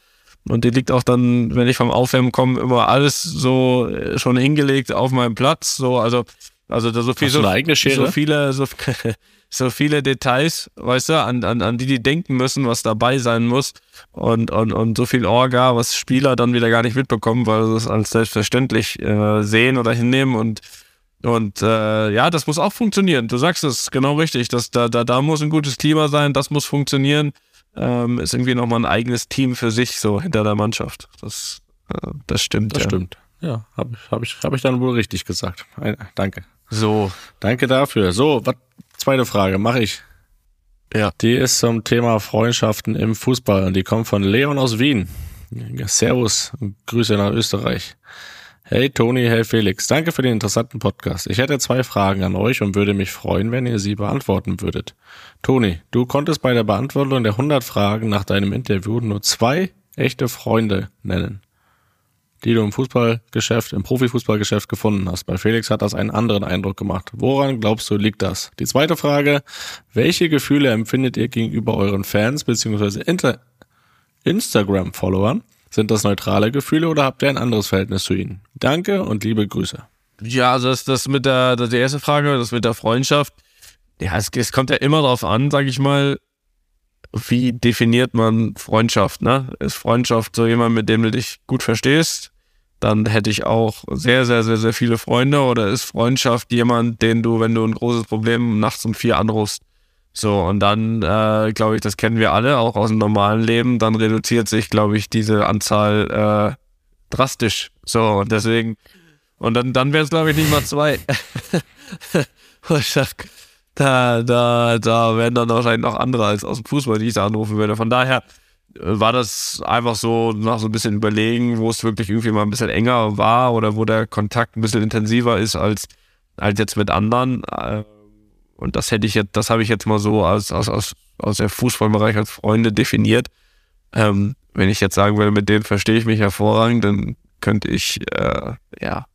Speaker 2: Und die liegt auch dann, wenn ich vom Aufwärmen komme, immer alles so äh, schon hingelegt auf meinem Platz. So, also also da so viel, so, so viele, so, so viele Details, weißt du, an, an, an die die denken müssen, was dabei sein muss und, und, und so viel Orga, was Spieler dann wieder gar nicht mitbekommen, weil sie es als selbstverständlich äh, sehen oder hinnehmen und und äh, ja, das muss auch funktionieren. Du sagst es genau richtig. Das, da, da, da muss ein gutes Klima sein, das muss funktionieren. Ähm, ist irgendwie nochmal ein eigenes Team für sich so hinter der Mannschaft. Das, äh, das stimmt.
Speaker 3: Das
Speaker 2: ja.
Speaker 3: stimmt. Ja, habe ich, hab ich, hab ich dann wohl richtig gesagt. Ein, danke.
Speaker 2: So,
Speaker 3: Danke dafür. So, wat, zweite Frage mache ich.
Speaker 2: Ja.
Speaker 3: Die ist zum Thema Freundschaften im Fußball und die kommt von Leon aus Wien. Servus, Grüße nach Österreich. Hey Toni, hey Felix, danke für den interessanten Podcast. Ich hätte zwei Fragen an euch und würde mich freuen, wenn ihr sie beantworten würdet. Toni, du konntest bei der Beantwortung der 100 Fragen nach deinem Interview nur zwei echte Freunde nennen die du im Fußballgeschäft, im Profifußballgeschäft gefunden hast. Bei Felix hat das einen anderen Eindruck gemacht. Woran glaubst du, liegt das? Die zweite Frage, welche Gefühle empfindet ihr gegenüber euren Fans bzw. Instagram-Followern? Sind das neutrale Gefühle oder habt ihr ein anderes Verhältnis zu ihnen? Danke und liebe Grüße.
Speaker 2: Ja, also das, das mit der, das die erste Frage, das mit der Freundschaft. Ja, es, es kommt ja immer darauf an, sag ich mal, wie definiert man Freundschaft, ne? Ist Freundschaft so jemand, mit dem du dich gut verstehst? Dann hätte ich auch sehr, sehr, sehr, sehr viele Freunde. Oder ist Freundschaft jemand, den du, wenn du ein großes Problem nachts um vier anrufst? So, und dann, äh, glaube ich, das kennen wir alle, auch aus dem normalen Leben, dann reduziert sich, glaube ich, diese Anzahl äh, drastisch. So, und deswegen, und dann, dann wäre es, glaube ich, nicht mal zwei. da, da, da wären dann wahrscheinlich noch andere als aus dem Fußball, die ich da anrufen würde. Von daher äh, war das einfach so nach so ein bisschen überlegen, wo es wirklich irgendwie mal ein bisschen enger war oder wo der Kontakt ein bisschen intensiver ist als, als jetzt mit anderen. Äh, Und das hätte ich jetzt, das habe ich jetzt mal so aus, aus, aus, aus der Fußballbereich als Freunde definiert. Ähm, wenn ich jetzt sagen will, mit denen verstehe ich mich hervorragend, dann könnte ich, äh, ja,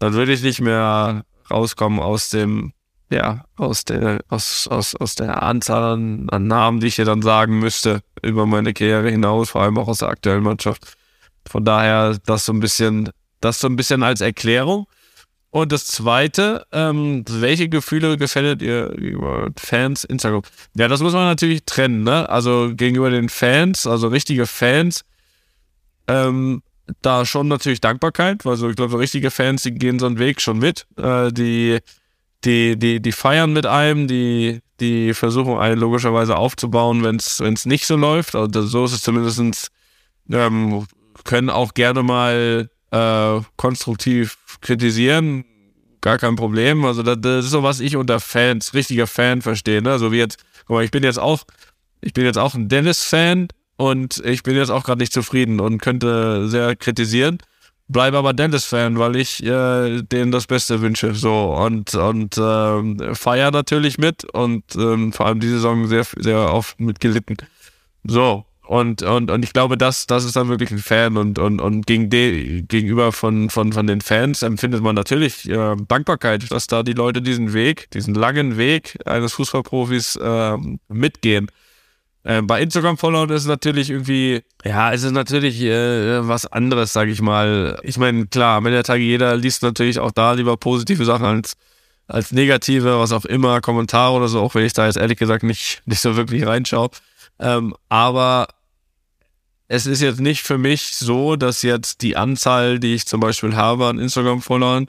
Speaker 2: dann würde ich nicht mehr rauskommen aus dem, ja, aus der, aus, aus, aus der Anzahl an, an Namen, die ich dir dann sagen müsste, über meine Karriere hinaus, vor allem auch aus der aktuellen Mannschaft. Von daher das so ein bisschen, das so ein bisschen als Erklärung. Und das zweite, ähm, welche Gefühle gefällt ihr gegenüber Fans Instagram? Ja, das muss man natürlich trennen, ne? Also gegenüber den Fans, also richtige Fans, ähm, da schon natürlich Dankbarkeit, weil so, ich glaube, so richtige Fans, die gehen so einen Weg schon mit. Äh, die, die, die, die feiern mit einem, die, die versuchen einen logischerweise aufzubauen, wenn es nicht so läuft. Also so ist es zumindestens ähm, können auch gerne mal äh, konstruktiv kritisieren. Gar kein Problem. Also das, das ist so, was ich unter Fans, richtiger Fan verstehe. Ne? So wie jetzt, guck mal, ich bin jetzt auch, ich bin jetzt auch ein Dennis-Fan und ich bin jetzt auch gerade nicht zufrieden und könnte sehr kritisieren. Bleibe aber Dennis-Fan, weil ich äh, denen das Beste wünsche. So und und ähm, feier natürlich mit und ähm, vor allem diese Saison sehr sehr oft mitgelitten. So und, und, und ich glaube, das, das ist dann wirklich ein Fan und, und, und gegen de, gegenüber von, von, von den Fans empfindet man natürlich äh, Dankbarkeit, dass da die Leute diesen Weg, diesen langen Weg eines Fußballprofis äh, mitgehen. Äh, bei Instagram-Followern ist es natürlich irgendwie, ja, es ist natürlich äh, was anderes, sage ich mal. Ich meine, klar, am Ende der Tage jeder liest natürlich auch da lieber positive Sachen als als negative, was auch immer, Kommentare oder so, auch wenn ich da jetzt ehrlich gesagt nicht, nicht so wirklich reinschaue. Ähm, aber es ist jetzt nicht für mich so, dass jetzt die Anzahl, die ich zum Beispiel habe an Instagram-Followern,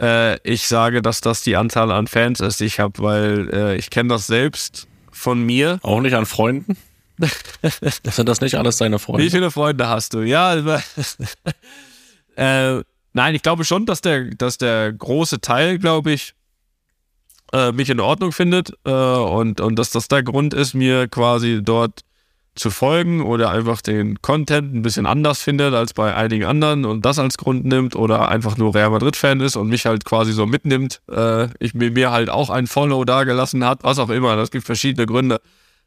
Speaker 2: äh, ich sage, dass das die Anzahl an Fans ist, die ich habe, weil äh, ich kenne das selbst von mir.
Speaker 3: Auch nicht an Freunden? Sind das nicht alles deine Freunde?
Speaker 2: Wie viele Freunde hast du? Ja, äh, nein, ich glaube schon, dass der, dass der große Teil, glaube ich, äh, mich in Ordnung findet äh, und, und dass das der Grund ist, mir quasi dort zu folgen oder einfach den Content ein bisschen anders findet als bei einigen anderen und das als Grund nimmt oder einfach nur Real Madrid-Fan ist und mich halt quasi so mitnimmt. Äh, ich mir, mir halt auch ein Follow dagelassen hat, was auch immer. Das gibt verschiedene Gründe.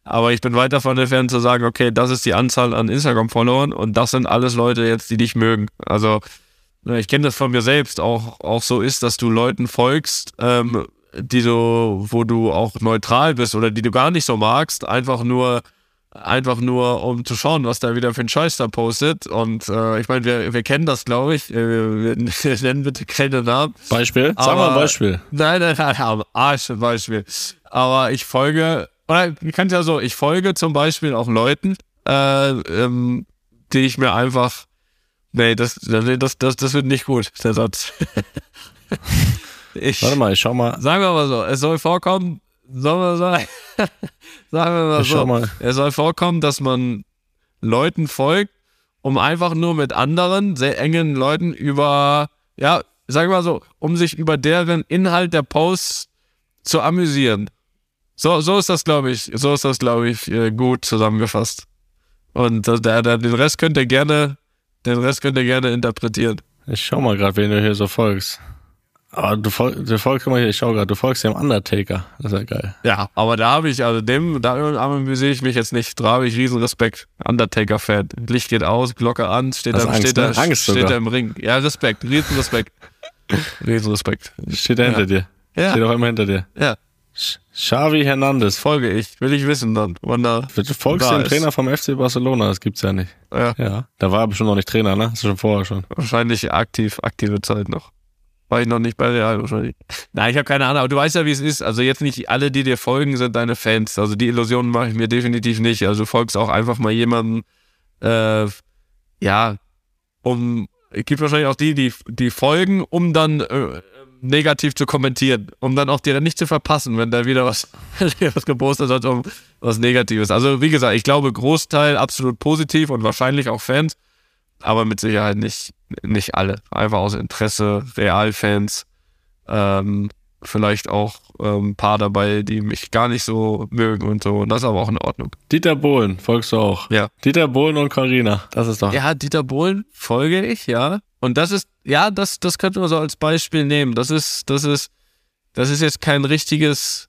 Speaker 2: Aber ich bin weit davon entfernt zu sagen, okay, das ist die Anzahl an Instagram-Followern und das sind alles Leute jetzt, die dich mögen. Also ne, ich kenne das von mir selbst auch, auch so ist, dass du Leuten folgst, ähm, die du, wo du auch neutral bist oder die du gar nicht so magst, einfach nur einfach nur um zu schauen, was da wieder für ein Scheiß da postet. Und äh, ich meine, wir, wir kennen das, glaube ich. Äh, Wir, wir nennen bitte keine Namen.
Speaker 3: Beispiel? Sag mal ein Beispiel.
Speaker 2: Nein, nein, nein, am Arsch ein Beispiel. Aber ich folge, oder ich kann ja so, ich folge zum Beispiel auch Leuten, äh, ähm, die ich mir einfach, nee, das, das, das, das wird nicht gut, der Satz. ich,
Speaker 3: Warte mal, ich schau mal.
Speaker 2: Sagen wir mal so, es soll vorkommen, soll man sagen, sagen wir mal so,
Speaker 3: mal.
Speaker 2: es soll vorkommen, dass man Leuten folgt, um einfach nur mit anderen, sehr engen Leuten über, ja, sagen wir mal so, um sich über deren Inhalt der Posts zu amüsieren. So, so ist das, glaube ich, so ist das, glaube ich, äh, gut zusammengefasst. Und der, der, den Rest könnt ihr gerne, den Rest könnt ihr gerne interpretieren.
Speaker 3: Ich schau mal gerade, wen du hier so folgst. Aber du, fol du folgst, guck mal hier, ich schau gerade, du folgst dem Undertaker. Das ist ja geil.
Speaker 2: Ja, aber da habe ich, also dem, da amüsiere ich mich jetzt nicht. Da habe ich riesen Respekt. Undertaker-Fan. Licht geht aus, Glocke an, steht, da,
Speaker 3: Angst,
Speaker 2: steht,
Speaker 3: ne?
Speaker 2: da,
Speaker 3: Angst
Speaker 2: steht
Speaker 3: sogar.
Speaker 2: da im Ring. Ja, Respekt, riesen Respekt. riesen Respekt.
Speaker 3: Steht er hinter dir.
Speaker 2: Ja.
Speaker 3: Steht auch immer hinter dir.
Speaker 2: Ja,
Speaker 3: Xavi Hernandez.
Speaker 2: folge ich. Will ich wissen dann, wann da.
Speaker 3: Du folgst
Speaker 2: da
Speaker 3: dem
Speaker 2: ist.
Speaker 3: Trainer vom FC Barcelona, das gibt's ja nicht.
Speaker 2: Ja,
Speaker 3: Ja. Da war er bestimmt noch nicht Trainer, ne? Das ist schon vorher schon.
Speaker 2: wahrscheinlich aktiv, aktive Zeit noch. War ich noch nicht bei Real wahrscheinlich. Nein, ich habe keine Ahnung, aber du weißt ja, wie es ist. Also jetzt nicht alle, die dir folgen, sind deine Fans. Also die Illusionen mache ich mir definitiv nicht. Also du folgst auch einfach mal jemandem, äh, ja, um, es gibt wahrscheinlich auch die, die, die folgen, um dann äh, negativ zu kommentieren, um dann auch dir nicht zu verpassen, wenn da wieder was, was gepostet hat, um was Negatives. Also wie gesagt, ich glaube Großteil absolut positiv und wahrscheinlich auch Fans, aber mit Sicherheit nicht, nicht alle. Einfach aus Interesse, Realfans, ähm, vielleicht auch ähm, ein paar dabei, die mich gar nicht so mögen und so. Und das ist aber auch in Ordnung.
Speaker 3: Dieter Bohlen folgst du auch.
Speaker 2: Ja.
Speaker 3: Dieter Bohlen und Karina. Das ist doch.
Speaker 2: Ja, Dieter Bohlen folge ich, ja. Und das ist, ja, das, das könnte man so als Beispiel nehmen. Das ist, das ist, das ist jetzt kein richtiges,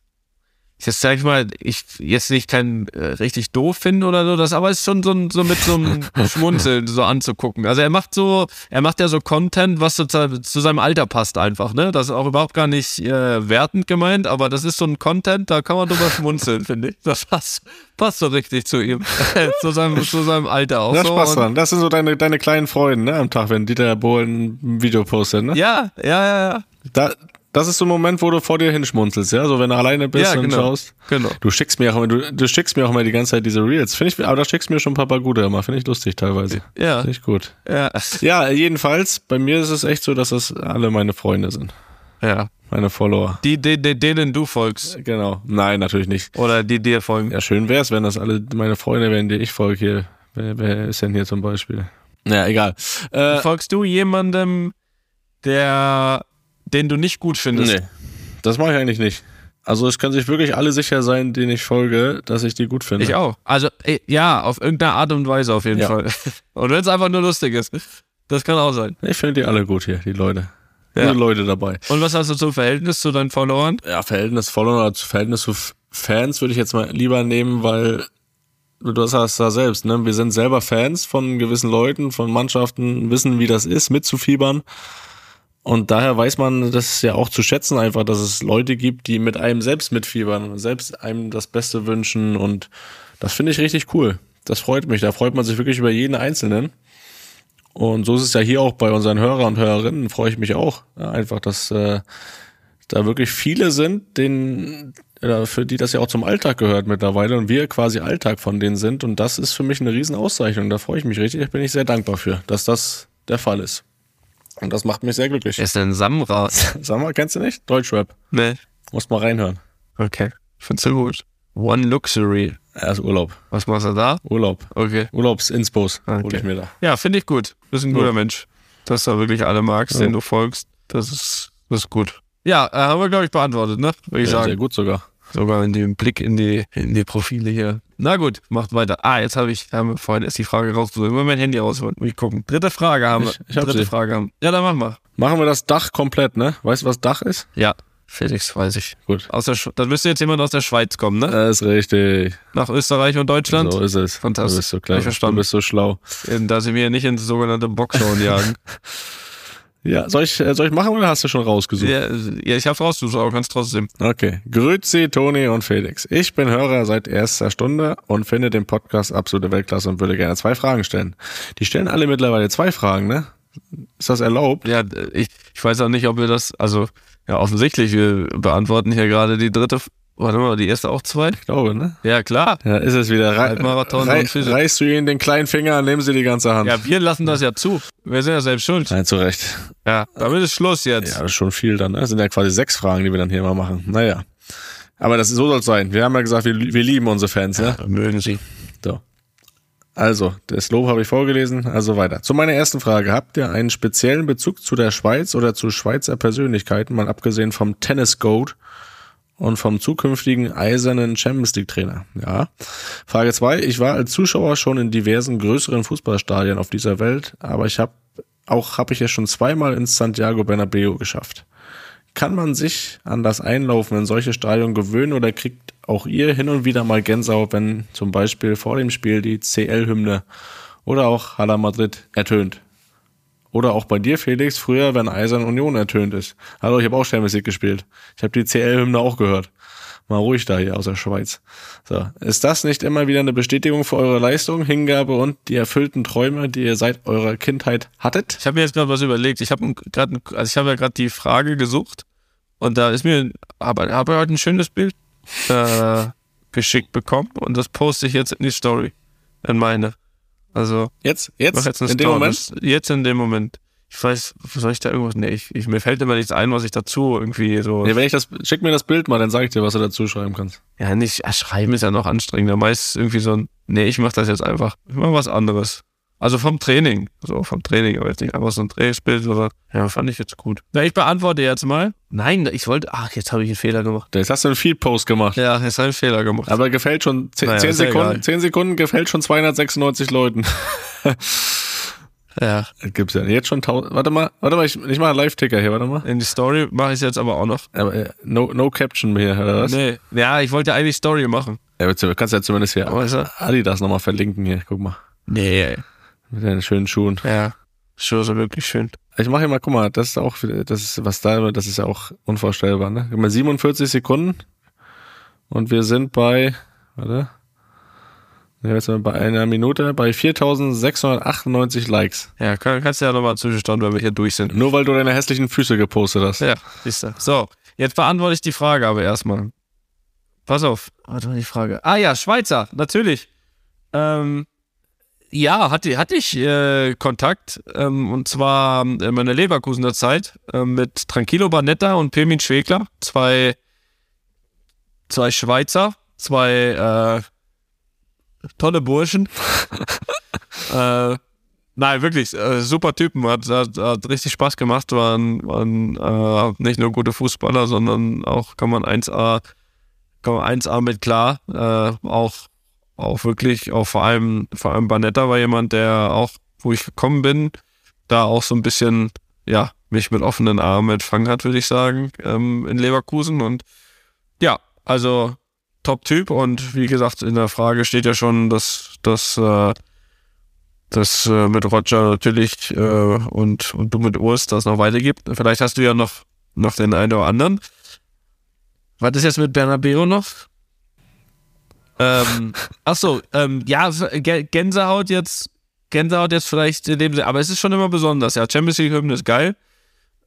Speaker 2: jetzt sag ich mal, ich jetzt nicht kein äh, richtig doof finde oder so, das aber ist schon so, so mit so einem Schmunzeln so anzugucken. Also er macht so, er macht ja so Content, was so zu, zu seinem Alter passt einfach, ne? Das ist auch überhaupt gar nicht äh, wertend gemeint, aber das ist so ein Content, da kann man drüber schmunzeln, finde ich. Das passt, passt so richtig zu ihm, zu seinem, zu seinem Alter auch
Speaker 3: Da
Speaker 2: so.
Speaker 3: Spaß dran. Das sind so deine, deine kleinen Freunde, ne, am Tag, wenn Dieter Bohlen ein Video postet, ne?
Speaker 2: Ja, ja, ja, ja.
Speaker 3: Da, das ist so ein Moment, wo du vor dir hinschmunzelst, ja? So, wenn du alleine bist
Speaker 2: Ja,
Speaker 3: und
Speaker 2: genau.
Speaker 3: schaust.
Speaker 2: Genau.
Speaker 3: Du schickst mir auch immer, du, du schickst mir auch immer die ganze Zeit diese Reels. Finde ich, aber da schickst du mir schon ein paar, paar gute immer. Finde ich lustig teilweise.
Speaker 2: Ja.
Speaker 3: Finde ich gut.
Speaker 2: Ja.
Speaker 3: Ja, jedenfalls, bei mir ist es echt so, dass das alle meine Freunde sind.
Speaker 2: Ja.
Speaker 3: Meine Follower.
Speaker 2: Die, die, die, denen du folgst.
Speaker 3: Genau. Nein, natürlich nicht.
Speaker 2: Oder die dir folgen.
Speaker 3: Ja, schön wär's, wenn das alle meine Freunde wären, die ich folge hier. Wer, wer ist denn hier zum Beispiel? Ja, egal. Äh,
Speaker 2: Folgst du jemandem, der, den du nicht gut findest?
Speaker 3: nee, das mache ich eigentlich nicht. Also es können sich wirklich alle sicher sein, denen ich folge, dass ich die gut finde.
Speaker 2: Ich auch. Also, ey, ja, auf irgendeine Art und Weise auf jeden
Speaker 3: Ja.
Speaker 2: Fall. Und wenn es einfach nur lustig ist. Das kann auch sein.
Speaker 3: Ich finde die alle gut hier, die Leute.
Speaker 2: Ja.
Speaker 3: Gute Leute dabei.
Speaker 2: Und was hast du zum Verhältnis zu deinen Followern?
Speaker 3: Ja, Verhältnis Follower oder zu Verhältnis zu Fans würde ich jetzt mal lieber nehmen, weil du hast da selbst, ne? Wir sind selber Fans von gewissen Leuten, von Mannschaften, wissen, wie das ist, mitzufiebern. Und daher weiß man das ja auch zu schätzen, einfach, dass es Leute gibt, die mit einem selbst mitfiebern selbst einem das Beste wünschen. Und das finde ich richtig cool. Das freut mich. Da freut man sich wirklich über jeden Einzelnen. Und so ist es ja hier auch bei unseren Hörern und Hörerinnen, freue ich mich auch. Ja, einfach, dass, äh, da wirklich viele sind, denen, oder für die das ja auch zum Alltag gehört mittlerweile und wir quasi Alltag von denen sind. Und das ist für mich eine Riesenauszeichnung. Da freue ich mich richtig. Da bin ich sehr dankbar für, dass das der Fall ist. Und das macht mich sehr glücklich.
Speaker 2: Wer ist denn Samra?
Speaker 3: Sag mal, kennst du nicht? Deutschrap.
Speaker 2: nee.
Speaker 3: Musst mal reinhören.
Speaker 2: Okay. Findest du gut. One Luxury.
Speaker 3: Er ist Urlaub.
Speaker 2: Was machst du da?
Speaker 3: Urlaub.
Speaker 2: Okay.
Speaker 3: Urlaubsinspos hol
Speaker 2: Okay.
Speaker 3: ich mir da.
Speaker 2: Ja, finde ich gut. Du bist ein guter
Speaker 3: Ja.
Speaker 2: Mensch. Dass du wirklich alle magst, denen du folgst. Das ist, das ist gut. Ja, äh, haben wir, glaube ich, beantwortet, ne? Würde ich
Speaker 3: Ja,
Speaker 2: sagen.
Speaker 3: sehr gut sogar.
Speaker 2: Sogar in dem Blick in die, in die Profile hier. Na gut, macht weiter. Ah, jetzt habe ich, haben wir vorhin erst die Frage rausgesucht. Immer mein Handy rausholen. Muss ich gucken. Dritte Frage haben wir.
Speaker 3: Ich- ich
Speaker 2: Dritte
Speaker 3: sie.
Speaker 2: Frage haben. Ja, dann machen wir.
Speaker 3: Machen wir das Dach komplett, ne? Weißt du, was Dach ist?
Speaker 2: Ja, Felix, weiß ich.
Speaker 3: Gut.
Speaker 2: Aus der Sch dann müsste jetzt jemand aus der Schweiz kommen, ne?
Speaker 3: Das ist richtig.
Speaker 2: Nach Österreich und Deutschland.
Speaker 3: So ist es.
Speaker 2: Fantastisch.
Speaker 3: Du bist so klar.
Speaker 2: ich verstanden.
Speaker 3: Du bist so schlau.
Speaker 2: Ähm, Da sie mir nicht ins sogenannte Boxschauen jagen.
Speaker 3: Ja, soll ich, äh, soll ich machen oder hast du schon rausgesucht?
Speaker 2: ja, ja, ich hab's rausgesucht, aber kannst trotzdem.
Speaker 3: Okay. Grüezi, Toni und Felix. Ich bin Hörer seit erster Stunde und finde den Podcast absolute Weltklasse und würde gerne zwei Fragen stellen. Die stellen alle mittlerweile zwei Fragen, ne? Ist das erlaubt?
Speaker 2: Ja, ich, ich weiß auch nicht, ob wir das, also, ja, offensichtlich, wir beantworten hier gerade die dritte, warte mal, die erste auch zwei?
Speaker 3: Ich glaube, ne?
Speaker 2: Ja, klar.
Speaker 3: Ja, ist es wieder.
Speaker 2: Halbmarathon
Speaker 3: rei
Speaker 2: und Physik.
Speaker 3: reißt du ihnen den kleinen Finger, nehmen sie die ganze Hand.
Speaker 2: Ja, wir lassen das ja zu. Wir sind ja selbst schuld.
Speaker 3: Nein, zu Recht.
Speaker 2: Ja, damit ist Schluss jetzt.
Speaker 3: Ja, das ist schon viel dann. Ne? Das sind ja quasi sechs Fragen, die wir dann hier mal machen. Naja. Aber das so soll es sein. Wir haben ja gesagt, wir, wir lieben unsere Fans, ne?
Speaker 2: Mögen Sie.
Speaker 3: So. Also, das Lob habe ich vorgelesen, also weiter. Zu meiner ersten Frage. Habt ihr einen speziellen Bezug zu der Schweiz oder zu Schweizer Persönlichkeiten, mal abgesehen vom Tennis Goat und vom zukünftigen eisernen Champions League Trainer? Ja. Frage zwei. Ich war als Zuschauer schon in diversen größeren Fußballstadien auf dieser Welt, aber ich habe auch habe ich es schon zweimal ins Santiago Bernabeu geschafft. Kann man sich an das Einlaufen in solche Stadien gewöhnen oder kriegt auch ihr hin und wieder mal Gänsehaut, wenn zum Beispiel vor dem Spiel die CL-Hymne oder auch Hala Madrid ertönt? Oder auch bei dir, Felix, früher, wenn Eisern Union ertönt ist. Hallo, ich habe auch League gespielt. Ich habe die CL-Hymne auch gehört. Mal ruhig da hier aus der Schweiz. So, ist das nicht immer wieder eine Bestätigung für eure Leistung, Hingabe und die erfüllten Träume, die ihr seit eurer Kindheit hattet?
Speaker 2: Ich habe mir jetzt gerade was überlegt. Ich habe gerade, also ich habe ja gerade die Frage gesucht und da ist mir, aber habe heute ein schönes Bild äh, geschickt bekommen und das poste ich jetzt in die Story, in meine. Also
Speaker 3: Jetzt, jetzt,
Speaker 2: jetzt
Speaker 3: in dem. Moment?
Speaker 2: Jetzt in dem Moment. Ich weiß, soll ich da irgendwas? Nee, ich, ich, mir fällt immer nichts ein, was ich dazu irgendwie so.
Speaker 3: Nee, wenn ich das, schick mir das Bild mal, dann sag ich dir, was du dazu schreiben kannst.
Speaker 2: Ja, nicht, ja, schreiben ist ja noch anstrengender. Meist irgendwie so ein, nee, ich mach das jetzt einfach. Ich mach was anderes. Also vom Training. So vom Training, aber jetzt nicht einfach so ein Trainingsbild, sondern, ja, fand ich jetzt gut. Na, ich beantworte jetzt mal. Nein, ich wollte, ach, jetzt habe ich einen Fehler gemacht.
Speaker 3: Jetzt hast du einen Feed-Post gemacht.
Speaker 2: Ja, jetzt habe ich einen Fehler gemacht.
Speaker 3: Aber gefällt schon, 10,
Speaker 2: Naja, ist ja
Speaker 3: Sekunden,
Speaker 2: egal.
Speaker 3: 10 Sekunden gefällt schon 296 Leuten.
Speaker 2: Ja,
Speaker 3: Das gibt's ja jetzt schon 1000. Warte mal, warte mal, ich, ich mache einen Live-Ticker hier, warte mal.
Speaker 2: in die Story mache ich jetzt aber auch noch.
Speaker 3: Aber, äh, no, no Caption mehr, oder was?
Speaker 2: Nee, ja, ich wollte eigentlich Story machen.
Speaker 3: Ja, aber du kannst ja zumindest hier
Speaker 2: er?
Speaker 3: Adidas nochmal verlinken hier, guck mal.
Speaker 2: Nee,
Speaker 3: Mit deinen schönen Schuhen.
Speaker 2: ja. Schuhe sind wirklich schön.
Speaker 3: Ich mache hier mal, guck mal, das ist auch, das ist, was da, das ist ja auch unvorstellbar, ne? Guck mal, 47 Sekunden. Und wir sind bei, warte. Ja, jetzt sind wir bei einer Minute, bei 4698 Likes.
Speaker 2: Ja, kann, kannst du ja nochmal zwischenstanden, wenn wir hier durch sind.
Speaker 3: Nur weil du deine hässlichen Füße gepostet hast.
Speaker 2: Ja, siehst du. So, jetzt beantworte ich die Frage aber erstmal. Pass auf. Warte mal die Frage. Ah ja, Schweizer, natürlich. Ähm, ja, hatte, hatte ich äh, Kontakt ähm, und zwar in meiner Leverkusener Zeit äh, mit Tranquilo Banetta und Pirmin Schwegler, zwei, zwei Schweizer, zwei äh, tolle Burschen. äh, Nein, wirklich, äh, super Typen, hat, hat, hat richtig Spaß gemacht, waren, waren äh, nicht nur gute Fußballer, sondern auch kann man 1A, kann man 1A mit klar, äh, auch, auch wirklich, auch vor allem, vor allem Banetta war jemand, der auch, wo ich gekommen bin, da auch so ein bisschen, ja, mich mit offenen Armen empfangen hat, würde ich sagen, ähm, in Leverkusen und ja, also Top-Typ und wie gesagt, in der Frage steht ja schon, dass, dass, äh, das äh, mit Roger natürlich äh, und, und du mit Urs das noch weitergibt. Vielleicht hast du ja noch, noch den einen oder anderen. Was ist jetzt mit Bernabeo noch? Ähm, ach so, ähm, ja, Gä- Gänsehaut jetzt, Gänsehaut jetzt vielleicht in dem Sinne, aber es ist schon immer besonders. Ja, Champions League Hymne ist geil.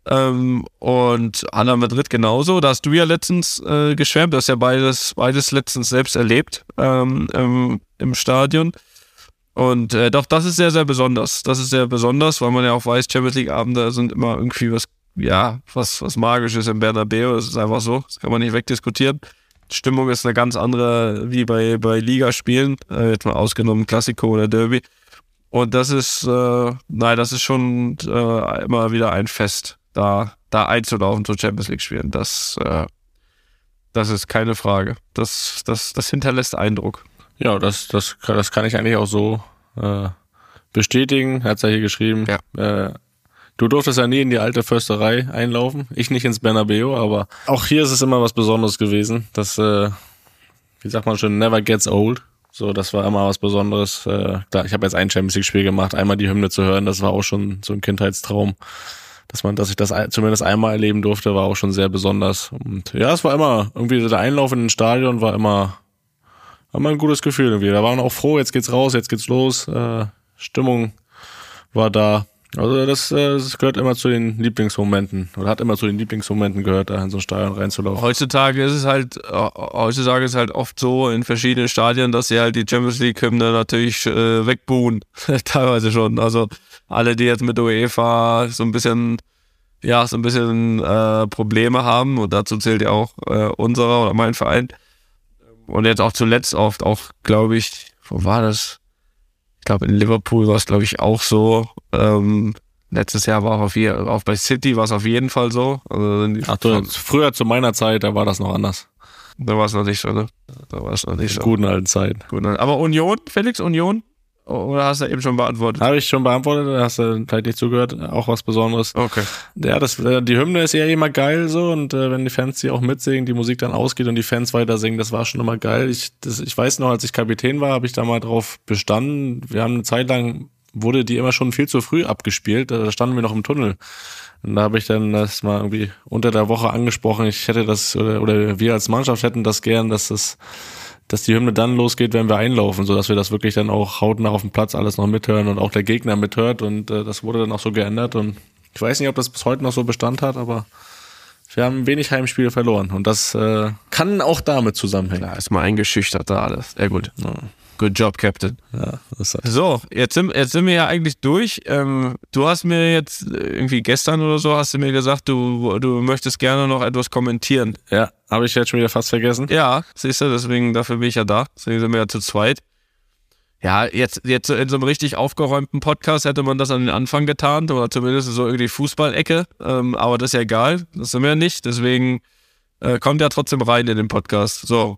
Speaker 2: Ähm, und Hanna Madrid genauso. Da hast du ja letztens äh, geschwärmt, du hast ja beides, beides letztens selbst erlebt ähm, im, im Stadion. Und äh, doch, das ist sehr, sehr besonders. Das ist sehr besonders, weil man ja auch weiß, Champions League-Abende sind immer irgendwie was, ja, was, was Magisches im Bernabeu. Das ist einfach so. Das kann man nicht wegdiskutieren. Stimmung ist eine ganz andere wie bei, bei Ligaspielen, äh, jetzt mal ausgenommen Klassiko oder Derby. Und das ist, äh, nein, das ist schon äh, immer wieder ein Fest, da, da einzulaufen zu Champions League spielen. Das, äh, das ist keine Frage. Das, das, das hinterlässt Eindruck.
Speaker 3: Ja, das, das, das kann ich eigentlich auch so äh, bestätigen. Hat's ja hier geschrieben.
Speaker 2: Ja.
Speaker 3: Äh, du durftest ja nie in die alte Försterei einlaufen. Ich nicht ins Bernabeu, aber auch hier ist es immer was Besonderes gewesen. Das, äh, wie sagt man schon, never gets old. So, das war immer was Besonderes. Äh, da, ich habe jetzt ein Champions League Spiel gemacht, einmal die Hymne zu hören, das war auch schon so ein Kindheitstraum. Dass man, dass ich das zumindest einmal erleben durfte, war auch schon sehr besonders. Und ja, es war immer, irgendwie der Einlauf in den Stadion war immer, war immer ein gutes Gefühl irgendwie. Da waren auch froh, jetzt geht's raus, jetzt geht's los. Äh, Stimmung war da. Also das, äh, das gehört immer zu den Lieblingsmomenten oder hat immer zu den Lieblingsmomenten gehört, da in so ein Stadion reinzulaufen.
Speaker 2: Heutzutage ist es halt, äh, heutzutage ist es halt oft so in verschiedenen Stadien, dass sie halt die Champions League Hymne natürlich äh, wegbuhen. Teilweise schon. Also alle, die jetzt mit UEFA so ein bisschen, ja, so ein bisschen äh, Probleme haben, und dazu zählt ja auch äh, unserer oder mein Verein. Und jetzt auch zuletzt oft auch, glaube ich, wo war das? Ich glaube, in Liverpool war es, glaube ich, auch so. Ähm, letztes Jahr war auch, auf je, auch bei City war es auf jeden Fall so. Also
Speaker 3: Ach du, früher zu meiner Zeit, da war das noch anders.
Speaker 2: da war es noch nicht so, ne? Da war es noch nicht
Speaker 3: In
Speaker 2: so.
Speaker 3: guten alten Zeiten.
Speaker 2: Gut, aber Union, Felix, Union? Oder hast du eben schon beantwortet?
Speaker 3: Habe ich schon beantwortet, da hast du vielleicht nicht zugehört, auch was Besonderes.
Speaker 2: Okay.
Speaker 3: Ja, das, äh, die Hymne ist ja immer geil so und äh, wenn die Fans die auch mitsingen, die Musik dann ausgeht und die Fans weiter singen, das war schon immer geil. Ich, das, ich weiß noch, als ich Kapitän war, habe ich da mal drauf bestanden. Wir haben eine Zeit lang, wurde die immer schon viel zu früh abgespielt, da standen wir noch im Tunnel. Und da habe ich dann das mal irgendwie unter der Woche angesprochen. Ich hätte das, oder wir als Mannschaft hätten das gern, dass das dass die Hymne dann losgeht, wenn wir einlaufen, so dass wir das wirklich dann auch hautnah auf dem Platz alles noch mithören und auch der Gegner mithört und äh, das wurde dann auch so geändert und ich weiß nicht, ob das bis heute noch so Bestand hat, aber wir haben wenig Heimspiele verloren und das äh, kann auch damit zusammenhängen.
Speaker 2: Da ist mal eingeschüchtert da alles. Sehr gut. Good job, Captain.
Speaker 3: Ja,
Speaker 2: So, jetzt sind, jetzt sind wir ja eigentlich durch. Ähm, du hast mir jetzt irgendwie gestern oder so hast du mir gesagt, du, du möchtest gerne noch etwas kommentieren.
Speaker 3: ja habe ich jetzt schon wieder fast vergessen.
Speaker 2: Ja, siehst du, deswegen, dafür bin ich ja da. Deswegen sind wir ja zu zweit. Ja, jetzt, jetzt in so einem richtig aufgeräumten Podcast hätte man das an den Anfang getan oder zumindest so irgendwie Fußballecke. Ähm, aber das ist ja egal. Das sind wir ja nicht. Deswegen äh, kommt ja trotzdem rein in den Podcast. So.